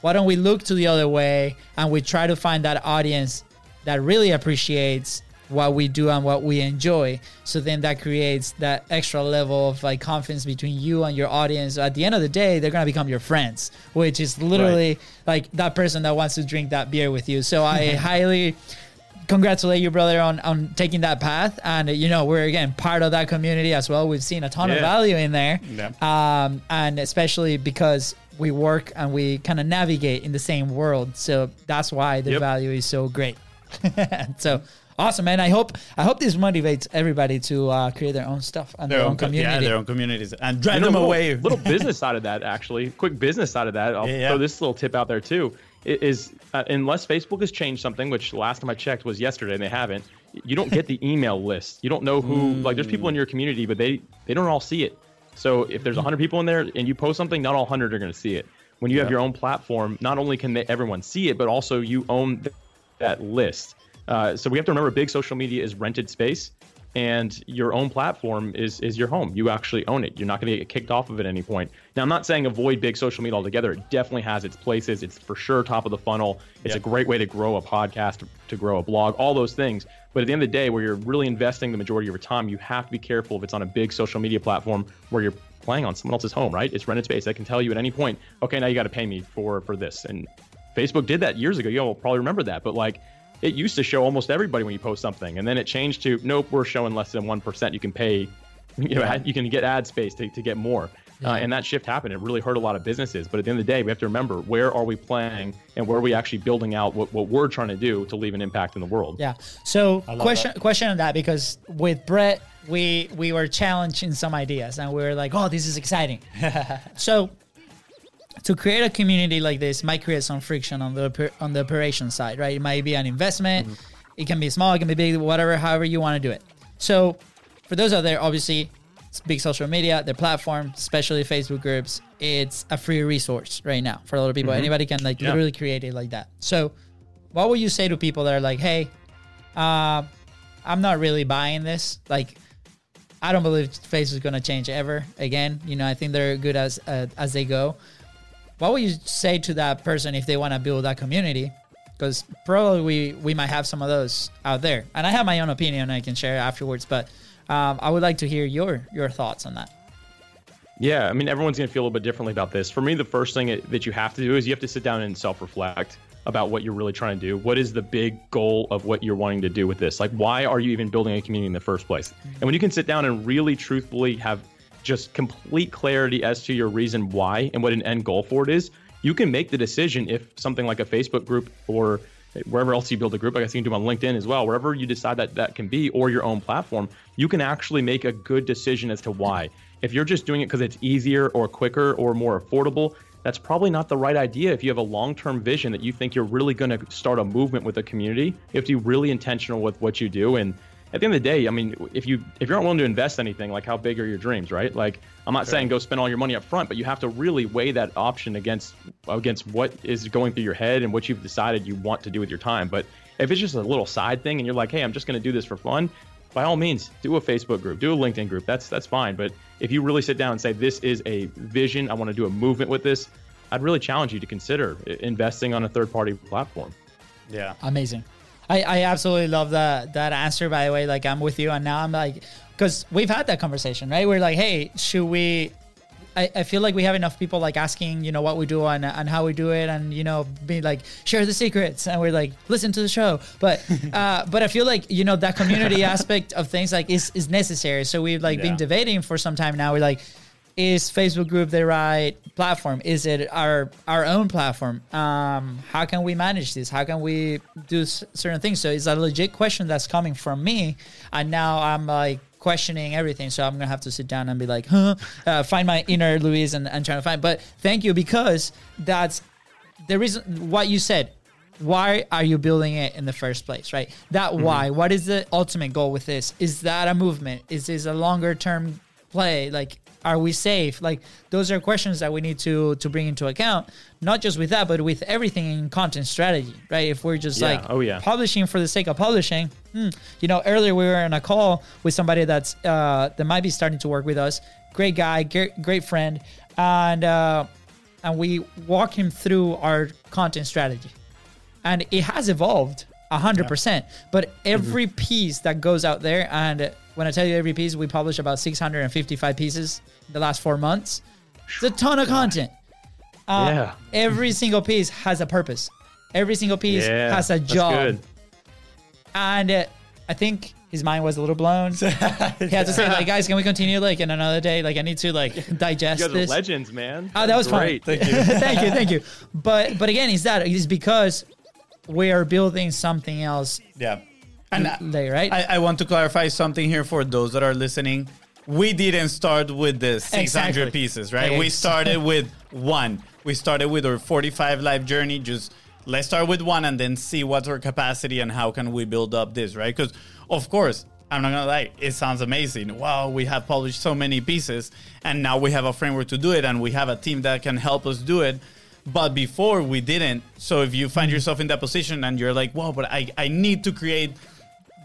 S2: Why don't we look to the other way and we try to find that audience that really appreciates what we do and what we enjoy. So then that creates that extra level of like confidence between you and your audience. At the end of the day, they're gonna become your friends, which is literally like that person that wants to drink that beer with you. So I highly congratulate you, brother, on on taking that path. And you know, we're again part of that community as well. We've seen a ton of value in there,
S3: Yeah.
S2: um, and especially because we work and we kind of navigate in the same world. So that's why the
S4: Yep.
S2: value is so great. so awesome, man! I hope I hope this motivates everybody to uh, create their own stuff and their, own
S3: co-
S2: community.
S3: Yeah, their own communities, and drive
S4: And a
S3: them
S4: little,
S3: away.
S4: little business side of that, actually, quick business side of that. I'll
S3: Yeah, yeah.
S4: throw this little tip out there too. Is uh, unless Facebook has changed something, which last time I checked was yesterday, and they haven't. You don't get the email list. You don't know who. Like, there's people in your community, but they they don't all see it. So if there's 100 people in there and you post something, not all 100 are going to see it. When you have your own platform, not only can they, everyone see it, but also you own th- that list. Uh, so we have to remember, big social media is rented space, and your own platform is is your home. You actually own it. You're not going to get kicked off of it at any point. Now, I'm not saying avoid big social media altogether. It definitely has its places. It's for sure top of the funnel. It's a great way to grow a podcast, to grow a blog, all those things. But at the end of the day, where you're really investing the majority of your time, you have to be careful if it's on a big social media platform where you're playing on someone else's home, right? It's rented space. I can tell you at any point, okay, now you got to pay me for for this. And Facebook did that years ago. You'll probably remember that. But like, it used to show almost everybody when you post something, and then it changed to nope, we're showing less than one percent. You can pay, you know, ad- you can get ad space to, to get more. Uh, and that shift happened. It really hurt a lot of businesses. But at the end of the day, we have to remember where are we playing and where are we actually building out what, what we're trying to do to leave an impact in the world.
S2: Yeah. So
S3: love
S2: question question on that because with Brett we we were challenging some ideas and we were like, oh, this is exciting. so to create a community like this might create some friction on the on the operation side, right? It might be an investment. It can be small, it can be big, whatever, however you want to do it. So for those out there, obviously, it's big social media, their platform, especially Facebook groups, it's a free resource right now for a lot of people. Anybody can like
S4: Yeah.
S2: literally create it like that. So what would you say to people that are like, hey, uh, I'm not really buying this. Like, I don't believe Facebook is going to change ever again. You know, I think they're good as uh, as they go. What would you say to that person if they want to build that community? Because probably we, we might have some of those out there, and I have my own opinion I can share afterwards. But um, I would like to hear your your thoughts on that.
S4: Yeah, I mean, everyone's going to feel a little bit differently about this. For me, the first thing that you have to do is you have to sit down and self reflect about what you're really trying to do. What is the big goal of what you're wanting to do with this? Like, why are you even building a community in the first place? And when you can sit down and really truthfully have just complete clarity as to your reason why and what an end goal for it is, you can make the decision if something like a Facebook group or wherever else you build a group, I guess you can do on LinkedIn as well, wherever you decide that that can be, or your own platform, you can actually make a good decision as to why. If you're just doing it because it's easier or quicker or more affordable, that's probably not the right idea. If you have a long term vision that you think you're really going to start a movement with a community, you have to be really intentional with what you do. And at the end of the day, I mean, if you if you're not willing to invest anything, like how big are your dreams, right? Like I'm not saying go spend all your money up front, but you have to really weigh that option against against what is going through your head and what you've decided you want to do with your time. But if it's just a little side thing and you're like, hey, I'm just going to do this for fun, by all means, do a Facebook group, do a LinkedIn group. That's that's fine. But if you really sit down and say this is a vision, I want to do a movement with this, I'd really challenge you to consider investing on a third party platform.
S3: Yeah.
S2: Amazing. I, I absolutely love that that answer. By the way, like I'm with you, and now I'm like, because we've had that conversation, right? We're like, hey, should we? I, I feel like we have enough people like asking, you know, what we do and, and how we do it, and you know, be like share the secrets, and we're like listen to the show. But uh, but I feel like you know that community aspect of things like is is necessary. So we've like
S3: Yeah.
S2: been debating for some time now. We're like, is Facebook group the right platform? Is it our our own platform? Um, how can we manage this? How can we do s- certain things? So it's a legit question that's coming from me, and now I'm like questioning everything. So I'm gonna have to sit down and be like, huh, uh, find my inner Louise and, and trying to find. But thank you because that's the reason what you said why are you building it in the first place right that why what is the ultimate goal with this is that a movement is this a longer term play like are we safe like those are questions that we need to to bring into account not just with that but with everything in content strategy right if we're just
S4: Yeah.
S2: like
S4: Oh, yeah.
S2: publishing for the sake of publishing hmm. you know earlier we were in a call with somebody that's uh that might be starting to work with us great guy great, great friend and uh and we walk him through our content strategy and it has evolved 100% but every piece that goes out there and when i tell you every piece we publish about 655 pieces in the last four months it's a ton of content uh,
S4: Yeah.
S2: every single piece has a purpose every single piece
S4: Yeah,
S2: has a
S4: that's
S2: job
S4: good.
S2: and uh, i think his mind was a little blown he had to say like guys can we continue like in another day like i need to like digest
S4: You guys are
S2: this
S4: legends, man.
S2: Oh, that was fun.
S4: great.
S3: Thank you.
S2: thank you, thank you. But but again, is that is because we are building something else
S3: Yeah. And I-
S2: right?
S3: I, I want to clarify something here for those that are listening. We didn't start with the 600
S2: Exactly.
S3: pieces, right? We started with one. We started with our 45 life journey. Just let's start with one and then see what's our capacity and how can we build up this, right? Because of course, I'm not gonna lie, it sounds amazing. Wow, we have published so many pieces, and now we have a framework to do it, and we have a team that can help us do it. But before we didn't. So if you find yourself in that position and you're like, "Wow, but I, I need to create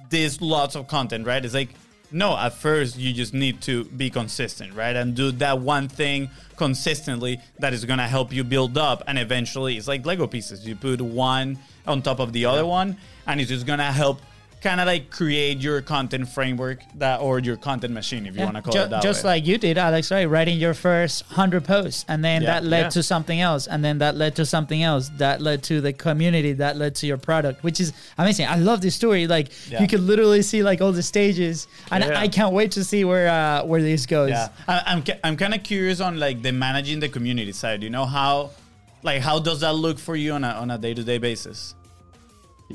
S3: this lots of content, right? It's like, no, at first you just need to be consistent, right? And do that one thing consistently that is gonna help you build up. And eventually it's like Lego pieces. You put one on top of the other one, and it's just gonna help kind of like create your content framework that or your content machine, if you
S2: Yeah,
S3: want to call
S2: ju-
S3: it that
S2: just
S3: way.
S2: like you did, Alex, right? Writing your first hundred posts, and then
S3: Yeah.
S2: that led
S4: Yeah.
S2: to something else, and then that led to something else, that led to the community, that led to your product, which is amazing. I love this story. Like you could literally see like all the stages, and. I can't wait to see where uh, where this goes.
S3: Yeah, I, I'm I'm kind of curious on like the managing the community side. You know how, like, how does that look for you on a on a day to day basis?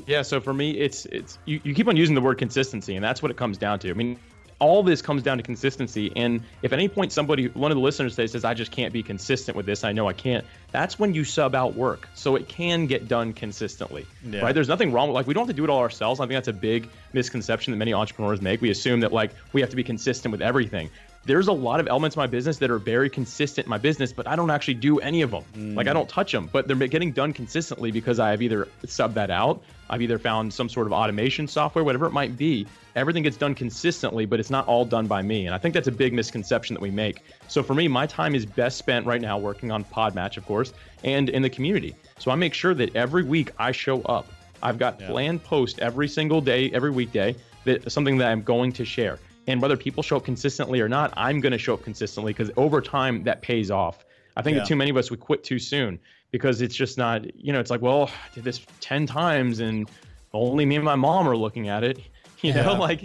S4: Yeah, so for me, it's it's you, you keep on using the word consistency, and that's what it comes down to. I mean, all this comes down to consistency. And if at any point somebody, one of the listeners says, says I just can't be consistent with this, I know I can't. That's when you sub out work, so it can get done consistently,
S3: Yeah.
S4: right? There's nothing wrong with like we don't have to do it all ourselves. I think that's a big misconception that many entrepreneurs make. We assume that like we have to be consistent with everything. There's a lot of elements of my business that are very consistent in my business, but I don't actually do any of them. Like I mm. don't touch them, but they're getting done consistently because I have either subbed that out, I've either found some sort of automation software, whatever it might be. Everything gets done consistently, but it's not all done by me. And I think that's a big misconception that we make. So for me, my time is best spent right now working on PodMatch, of course, and in the community. So I make sure that every week I show up. I've got planned posts every single day, every weekday, that something that I'm going to share. And whether people show up consistently or not, I'm going to show up consistently because over time that pays off. I think
S3: Yeah.
S4: that too many of us would quit too soon because it's just not, you know, it's like, well, I did this 10 times and only me and my mom are looking at it. You know, like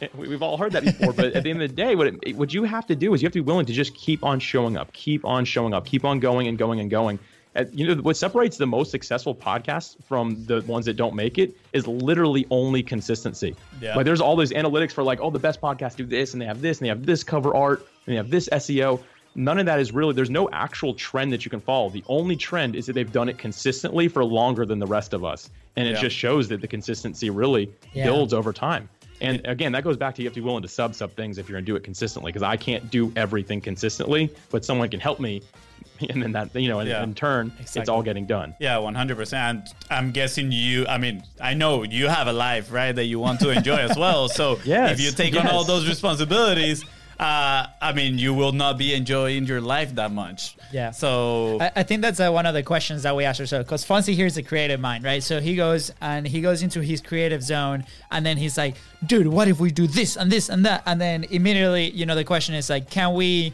S4: eh, we- we've all heard that before. but at the end of the day, what, it, what you have to do is you have to be willing to just keep on showing up, keep on showing up, keep on going and going and going. Uh, you know, what separates the most successful podcasts from the ones that don't make it is literally only consistency.
S3: Yeah.
S4: Like there's all those analytics for like, oh, the best podcasts do this and they have this and they have this cover art and they have this SEO. None of that is really, there's no actual trend that you can follow. The only trend is that they've done it consistently for longer than the rest of us. And it
S3: Yeah.
S4: just shows that the consistency really
S2: Yeah.
S4: builds over time. And again, that goes back to you have to be willing to sub sub things if you're gonna do it consistently. Because I can't do everything consistently, but someone can help me, and then that you know, in,
S3: Yeah.
S4: in turn, it's all getting done.
S3: Yeah, one hundred percent. I'm guessing you. I mean, I know you have a life, right, that you want to enjoy as well. So
S4: Yes,
S3: if you take on all those responsibilities, uh, I mean, you will not be enjoying your life that much.
S2: Yeah.
S3: So
S2: I, I think that's uh, one of the questions that we ask ourselves because Fonzie here is a creative mind, right? So he goes and he goes into his creative zone, and then he's like, "Dude, what if we do this and this and that?" And then immediately, you know, the question is like, "Can we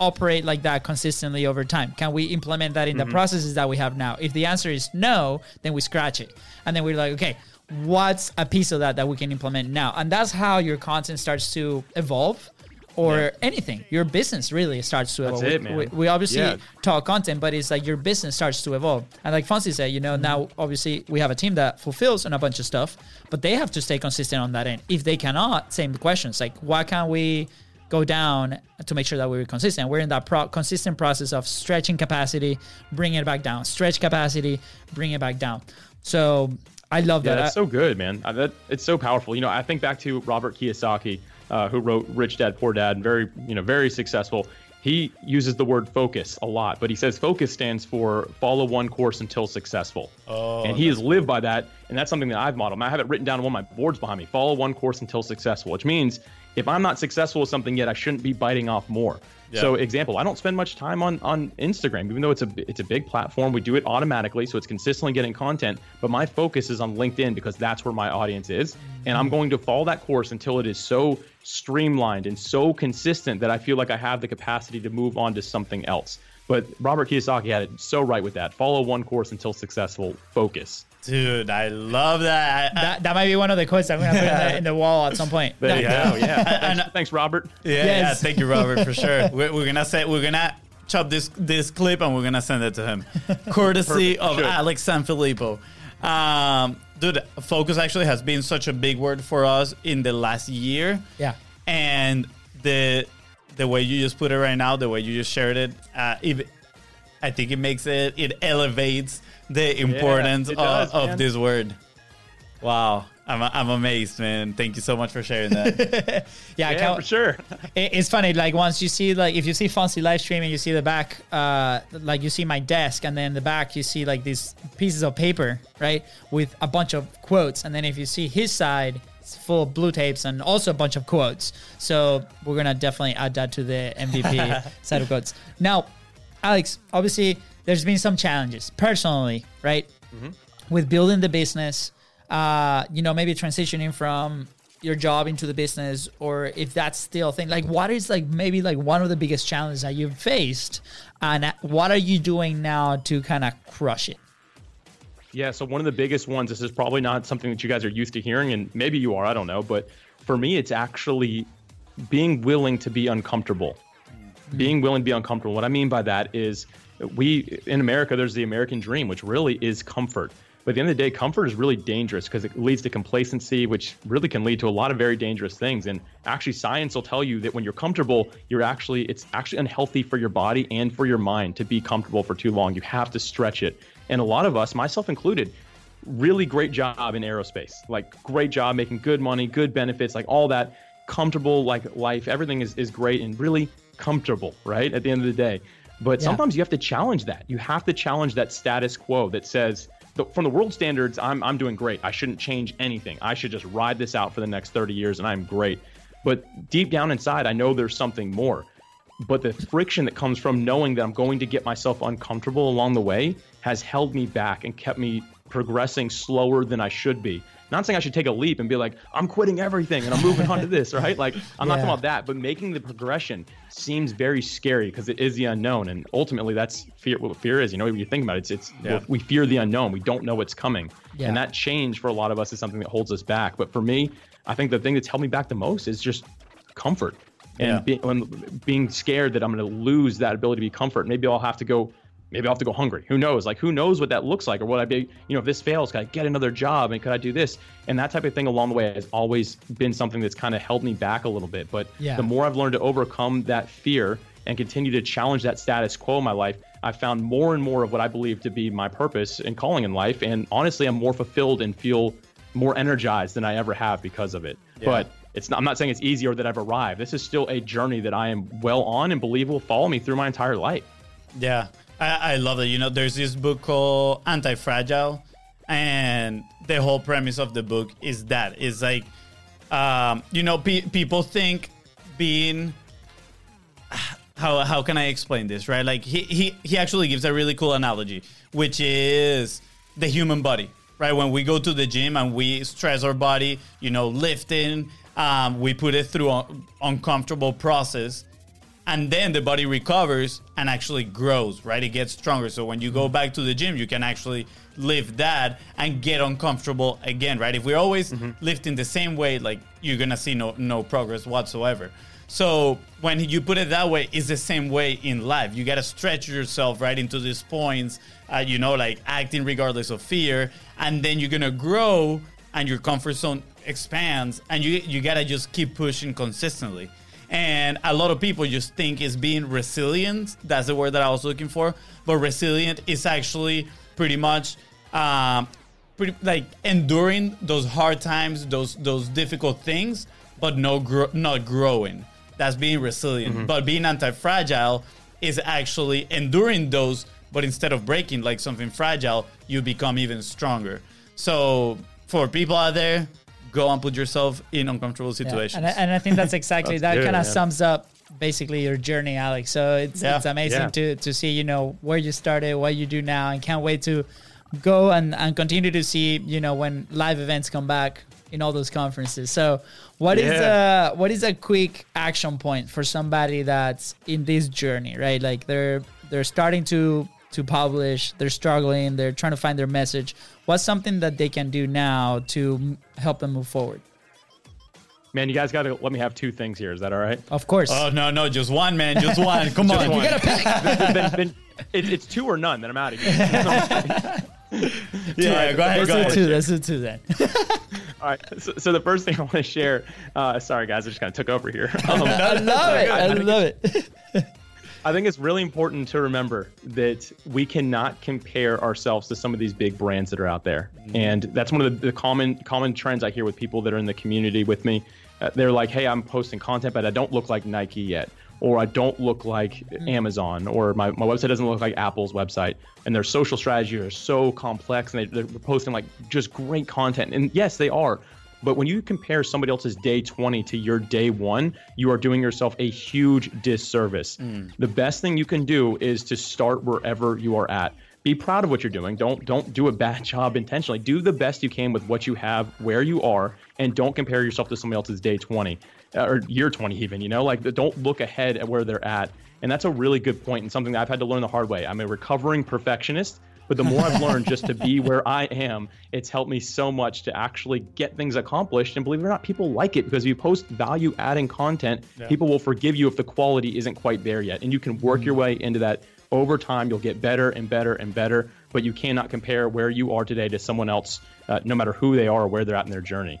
S2: operate like that consistently over time? Can we implement that in the mm-hmm. processes that we have now? If the answer is no, then we scratch it. And then we're like, okay, what's a piece of that that we can implement now? And that's how your content starts to evolve or
S4: Yeah.
S2: anything. Your business really starts to evolve.
S4: it,
S2: We-. We, we obviously
S4: Yeah.
S2: talk content, but it's like your business starts to evolve. And like Fonzie said, you know, now mm-hmm. obviously we have a team that fulfills on a bunch of stuff, but they have to stay consistent on that end. If they cannot, same questions like why can't we go down to make sure that we're consistent? We're in that pro- consistent process of stretching capacity, bringing it back down, stretch capacity, bring it back down. So I love
S4: Yeah,
S2: that.
S4: that's so good, man. Uh, that it's so powerful. You know, I think back to Robert Kiyosaki, uh, who wrote Rich Dad Poor Dad, very you know very successful. He uses the word focus a lot, but he says focus stands for follow one course until successful. Oh, and he has lived by that, and that's something that I've modeled. I have it written down on one of my boards behind me. Follow one course until successful, which means if I'm not successful with something yet, I shouldn't be biting off more. So, example, I don't spend much time on on Instagram, even though it's a it's a big platform. We do it automatically, so it's consistently getting content. But my focus is on LinkedIn because that's where my audience is, and I'm going to follow that course until it is so streamlined and so consistent that I feel like I have the capacity to move on to something else. But Robert Kiyosaki had it so right with that. Follow one course until successful. Focus.
S3: Dude, I love that.
S2: That, that might be one of the quotes I'm gonna put in the, in the wall at some point.
S4: There you
S3: Yeah.
S4: go. Yeah. Thanks, thanks, Robert.
S3: Yeah,
S2: Yes.
S3: yeah. Thank you, Robert, for sure. We're, we're gonna say we're gonna chop this this clip and we're gonna send it to him, courtesy
S4: Perfect.
S3: of
S4: Should.
S3: Alex Sanfilippo. Um, dude, focus actually has been such a big word for us in the last year.
S2: Yeah.
S3: and the the way you just put it right now, the way you just shared it, uh, it I think it makes it it elevates the importance
S4: it does,
S3: of, of this word. Wow. I'm, I'm amazed, man. Thank you so much for sharing that.
S2: Yeah, I
S4: Yeah,
S2: can't-
S4: for sure.
S2: It- It's funny, like once you see, like if you see Fonzie live streaming, you see the back, uh, like you see my desk, and then the back you see like these pieces of paper, right, with a bunch of quotes, and then if you see his side, it's full of blue tapes and also a bunch of quotes. So we're gonna definitely add that to the MVP side of quotes. Now, Alex, obviously there's been some challenges personally, right, with building the business. Uh, you know, maybe transitioning from your job into the business or if that's still a thing like what is like maybe like one of the biggest challenges that you've faced and what are you doing now to kind of crush it
S4: Yeah, so one of the biggest ones, this is probably not something that you guys are used to hearing, and maybe you are, I don't know, but for me, it's actually being willing to be uncomfortable. Mm-hmm. Being willing to be uncomfortable. What I mean by that is we, in America, there's the American dream, which really is comfort. But at the end of the day, comfort is really dangerous because it leads to complacency, which really can lead to a lot of very dangerous things. And actually, science will tell you that when you're comfortable, you're actually, it's actually unhealthy for your body and for your mind to be comfortable for too long. You have to stretch it. And a lot of us, myself included, really great job in aerospace. Like great job making good money, good benefits, like all that comfortable like life. Everything is, is great and really comfortable, right? At the end of the day. But
S2: Yeah.
S4: sometimes you have to challenge that. You have to challenge that status quo that says, the, from the world standards, I'm, I'm doing great. I shouldn't change anything. I should just ride this out for the next 30 years and I'm great. But deep down inside, I know there's something more but the friction that comes from knowing that I'm going to get myself uncomfortable along the way has held me back and kept me progressing slower than I should be. Not saying I should take a leap and be like, I'm quitting everything and I'm moving on to this, right? Like, I'm not talking about that, but making the progression seems very scary because it is the unknown. And ultimately, that's fear. What fear is, you know, when you think about it, it's, it's
S3: Yeah.
S4: we fear the unknown. We don't know what's coming.
S2: Yeah.
S4: And that change for a lot of us is something that holds us back. But for me, I think the thing that's held me back the most is just comfort and
S3: Yeah.
S4: being, when, being scared that I'm going to lose that ability to be comfort. Maybe I'll have to go. Maybe I'll have to go hungry. Who knows? Like, who knows what that looks like, or what I'd be? You know, if this fails, could I get another job, and could I do this? And that type of thing along the way has always been something that's kind of held me back a little bit. But
S2: Yeah.
S4: the more I've learned to overcome that fear and continue to challenge that status quo in my life, I've found more and more of what I believe to be my purpose and calling in life. And honestly, I'm more fulfilled and feel more energized than I ever have because of it. But it's not, I'm not saying it's easy or that I've arrived. This is still a journey that I am well on and believe will follow me through my entire life.
S3: Yeah, I, I love it. You know, there's this book called Anti Fragile, and the whole premise of the book is that it's like, um, you know, pe- people think being how how can I explain this, right? Like he he he actually gives a really cool analogy, which is the human body, right? When we go to the gym and we stress our body, you know, lifting, um, we put it through an uncomfortable process and then the body recovers and actually grows, right? It gets stronger. So when you go back to the gym, you can actually lift that and get uncomfortable again, right? If we're always mm-hmm. lifting the same way, like you're gonna see no no progress whatsoever. So when you put it that way, it's the same way in life. You gotta stretch yourself right into these points, uh, you know, like acting regardless of fear, and then you're gonna grow and your comfort zone expands, and you you gotta just keep pushing consistently. And a lot of people just think it's being resilient. That's the word that I was looking for. But resilient is actually pretty much um, pretty like enduring those hard times, those those difficult things, but no gro- not growing. That's being resilient. Mm-hmm. But being anti-fragile is actually enduring those, but instead of breaking like something fragile, you become even stronger. So for people out there, go and put yourself in uncomfortable situations.
S2: Yeah. And, I, and, I, think that's exactly that's that kind of sums up basically your journey, Alex. So it's yeah. it's amazing yeah. to to see you know where you started, what you do now, and can't wait to go and, and continue to see you know when live events come back in all those conferences. So what yeah. is a what is a quick action point for somebody that's in this journey, right? Like they're they're starting to to publish, they're struggling, they're trying to find their message. What's something that they can do now to help them move forward?
S4: Man, you guys got to let me have two things here. Is that all right?
S2: Of course.
S3: Oh no, no, just one, man, just one. Come just on, one. you gotta pick. then,
S4: then, then it, it's two or none. Then I'm out of here.
S2: yeah, right, go ahead. Let's go do two. Let's do two then.
S4: All right. So, so, the first thing I want to share. Uh, sorry, guys, I just kind of took over here. Um,
S2: I love it. I love it.
S4: I think it's really important to remember that we cannot compare ourselves to some of these big brands that are out there, mm-hmm. and that's one of the, the, common common trends I hear with people that are in the community with me. Uh, they're like, "Hey, I'm posting content, but I don't look like Nike yet." or I don't look like mm-hmm. Amazon, or my, my website doesn't look like Apple's website. And their social strategies are so complex and they, they're posting like just great content. And yes, they are. But when you compare somebody else's day 20 to your day one, you are doing yourself a huge disservice. Mm. The best thing you can do is to start wherever you are at. Be proud of what you're doing. Don't don't do a bad job intentionally. Do the best you can with what you have, where you are, and don't compare yourself to somebody else's day 20 uh, or year 20 even, you know? Like don't look ahead at where they're at. And that's a really good point and something that I've had to learn the hard way. I'm a recovering perfectionist but the more I've learned just to be where I am, it's helped me so much to actually get things accomplished. And believe it or not, people like it because if you post value adding content, yeah. people will forgive you if the quality isn't quite there yet. And you can work mm-hmm. your way into that over time. You'll get better and better and better, but you cannot compare where you are today to someone else, uh, no matter who they are or where they're at in their journey.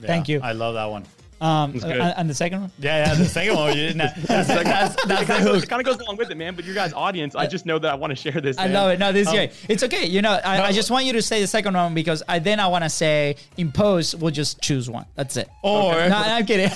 S2: Yeah, Thank you.
S3: I love that one.
S2: Um, uh, and the second one?
S3: Yeah, yeah, the second one. You, that's, that's,
S4: that's, that's it kind of goes along with it, man. But your guys' audience, I just know that I want to share this.
S2: I love it. No, this um, is great. It's okay. You know, I, no, I, just want you to say the second one because I then I want to say in post we'll just choose one. That's it.
S3: Or
S2: okay. no, I'm kidding.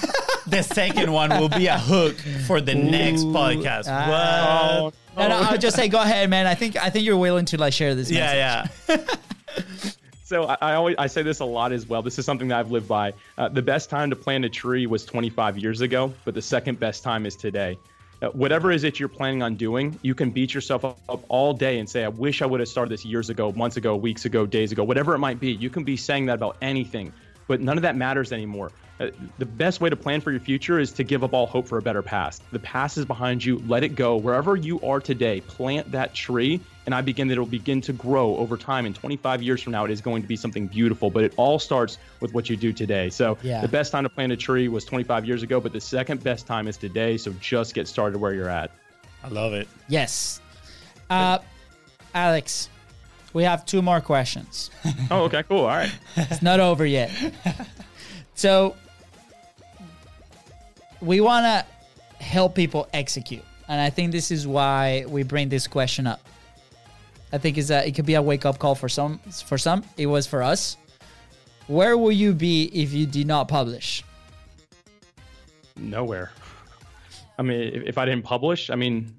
S3: the second one will be a hook for the Ooh, next podcast. Uh,
S2: what? No, no, I'll just say go ahead, man. I think I think you're willing to like share this.
S3: Yeah,
S2: message.
S4: yeah. So I, I, always I say this a lot as well. This is something that I've lived by. Uh, the best time to plant a tree was 25 years ago, but the second best time is today. Uh, whatever is it you're planning on doing, you can beat yourself up, up, all day and say, "I wish I would have started this years ago, months ago, weeks ago, days ago, whatever it might be." You can be saying that about anything, but none of that matters anymore. Uh, the best way to plan for your future is to give up all hope for a better past. The past is behind you. Let it go. Wherever you are today, plant that tree, and I begin that it will begin to grow over time. And 25 years from now, it is going to be something beautiful. But it all starts with what you do today. So yeah. the best time to plant a tree was 25 years ago, but the second best time is today. So just get started where you're at.
S3: I love it.
S2: Yes. Uh, Alex, we have two more questions.
S4: oh, okay, cool. All right.
S2: it's not over yet. So we want to help people execute. And I think this is why we bring this question up. I think is that it could be a wake up call for some. For some, it was for us. Where will you be if you did not publish?
S4: Nowhere. I mean, if I didn't publish, I mean,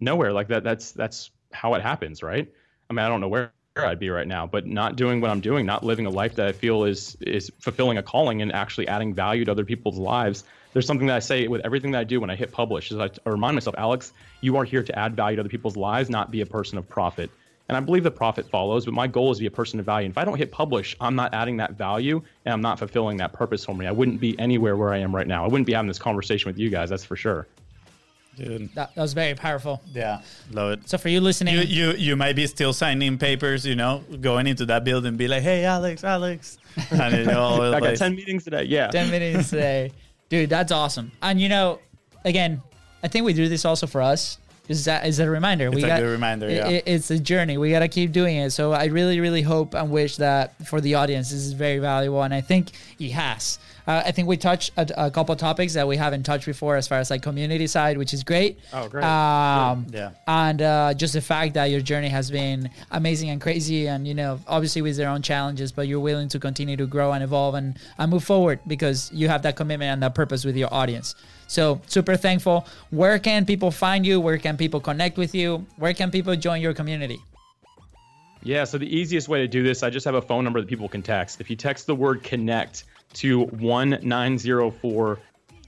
S4: nowhere. Like that. That's that's how it happens, right? I mean, I don't know where I'd be right now, but not doing what I'm doing, not living a life that I feel is is fulfilling a calling and actually adding value to other people's lives there's something that I say with everything that I do when I hit publish is I, I remind myself, Alex, you are here to add value to other people's lives, not be a person of profit. And I believe the profit follows, but my goal is to be a person of value. And if I don't hit publish, I'm not adding that value and I'm not fulfilling that purpose for me. I wouldn't be anywhere where I am right now. I wouldn't be having this conversation with you guys, that's for sure.
S3: Dude.
S2: That, that was very powerful.
S3: Yeah, love it.
S2: So for you listening,
S3: You, you you might be still signing papers, you know, going into that building, be like, "Hey, Alex, Alex," and you know, all
S4: I got
S3: place.
S4: 10 meetings today. Yeah.
S2: 10 meetings today. Dude, that's awesome. And you know, again, I think we do this also for us. Is that is a reminder? we
S3: a
S2: got,
S3: good reminder, yeah.
S2: i- it's a journey. We gotta keep doing it. So I really, really hope and wish that for the audience, this is very valuable, and I think it has. Uh, I think we touched a, a couple topics that we haven't touched before, as far as like community side, which is great.
S4: Oh, great.
S2: Um,
S3: Yeah.
S2: and uh, just the fact that your journey has been amazing and crazy and you know obviously with their own challenges but you're willing to continue to grow and evolve and, and move forward because you have that commitment and that purpose with your audience so super thankful where can people find you where can people connect with you where can people join your community
S4: Yeah, so the easiest way to do this, I just have a phone number that people can text. If you text the word connect to 1904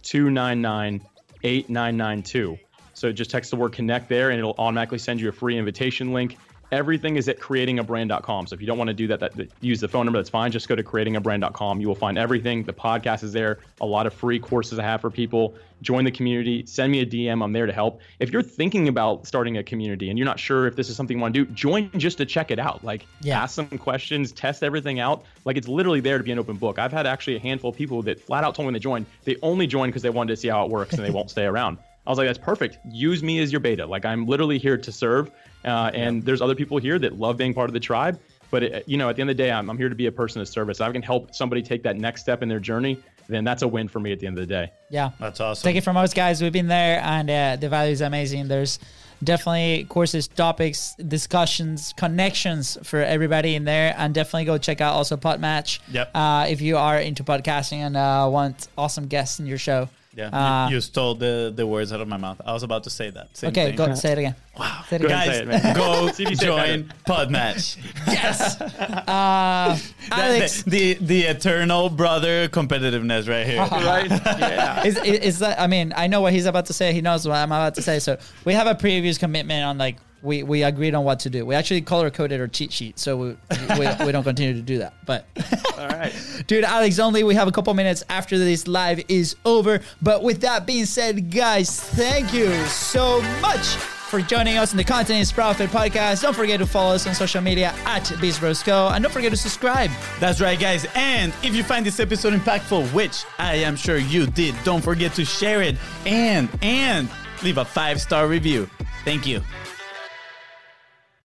S4: 299 8992. So just text the word connect there and it'll automatically send you a free invitation link. Everything is at creatingabrand.com. So if you don't want to do that, that, that use the phone number, that's fine. Just go to creatingabrand.com. You will find everything. The podcast is there. A lot of free courses I have for people. Join the community. Send me a DM. I'm there to help. If you're thinking about starting a community and you're not sure if this is something you want to do, join just to check it out. Like
S2: Yeah.
S4: ask some questions, test everything out. Like it's literally there to be an open book. I've had actually a handful of people that flat out told me when they joined, they only joined because they wanted to see how it works and they won't stay around. I was like, that's perfect. Use me as your beta. Like I'm literally here to serve. Uh, and there's other people here that love being part of the tribe. But it, you know, at the end of the day, I'm, I'm here to be a person of service. If I can help somebody take that next step in their journey, then that's a win for me at the end of the day.
S2: yeah
S3: That's awesome.
S2: take it from us guys we've been there and uh, the value is amazing there's definitely courses topics discussions connections for everybody in there and definitely go check out also PodMatch
S3: Yep.
S2: uh, if you are into podcasting and uh, want awesome guests in your show
S3: Yeah,
S2: Uh,
S3: you, you stole the, the words out of my mouth. I was about to say that. Same
S2: okay
S3: thing.
S2: go say it again wow it
S4: Go
S2: again.
S4: ahead.
S3: Guys,
S4: it,
S3: go
S4: See if you say it
S3: join PodMatch.
S2: yes uh, alex
S3: The, the the eternal brother competitiveness right here.
S4: right? Yeah.
S2: is, is, is that i mean i know what he's about to say he knows what i'm about to say so we have a previous commitment on like we, we agreed on what to do we actually color coded our cheat sheet so we, we, we don't continue to do that but
S4: All right.
S2: Dude, Alex, only we have a couple minutes after this live is over. But with that being said, guys, thank you so much for joining us in the Content is Profit podcast. Don't forget to follow us on social media at Beast Bros Go. And don't forget to subscribe.
S3: That's right, guys. And if you find this episode impactful, which I am sure you did, don't forget to share it and and leave a five star review. Thank you.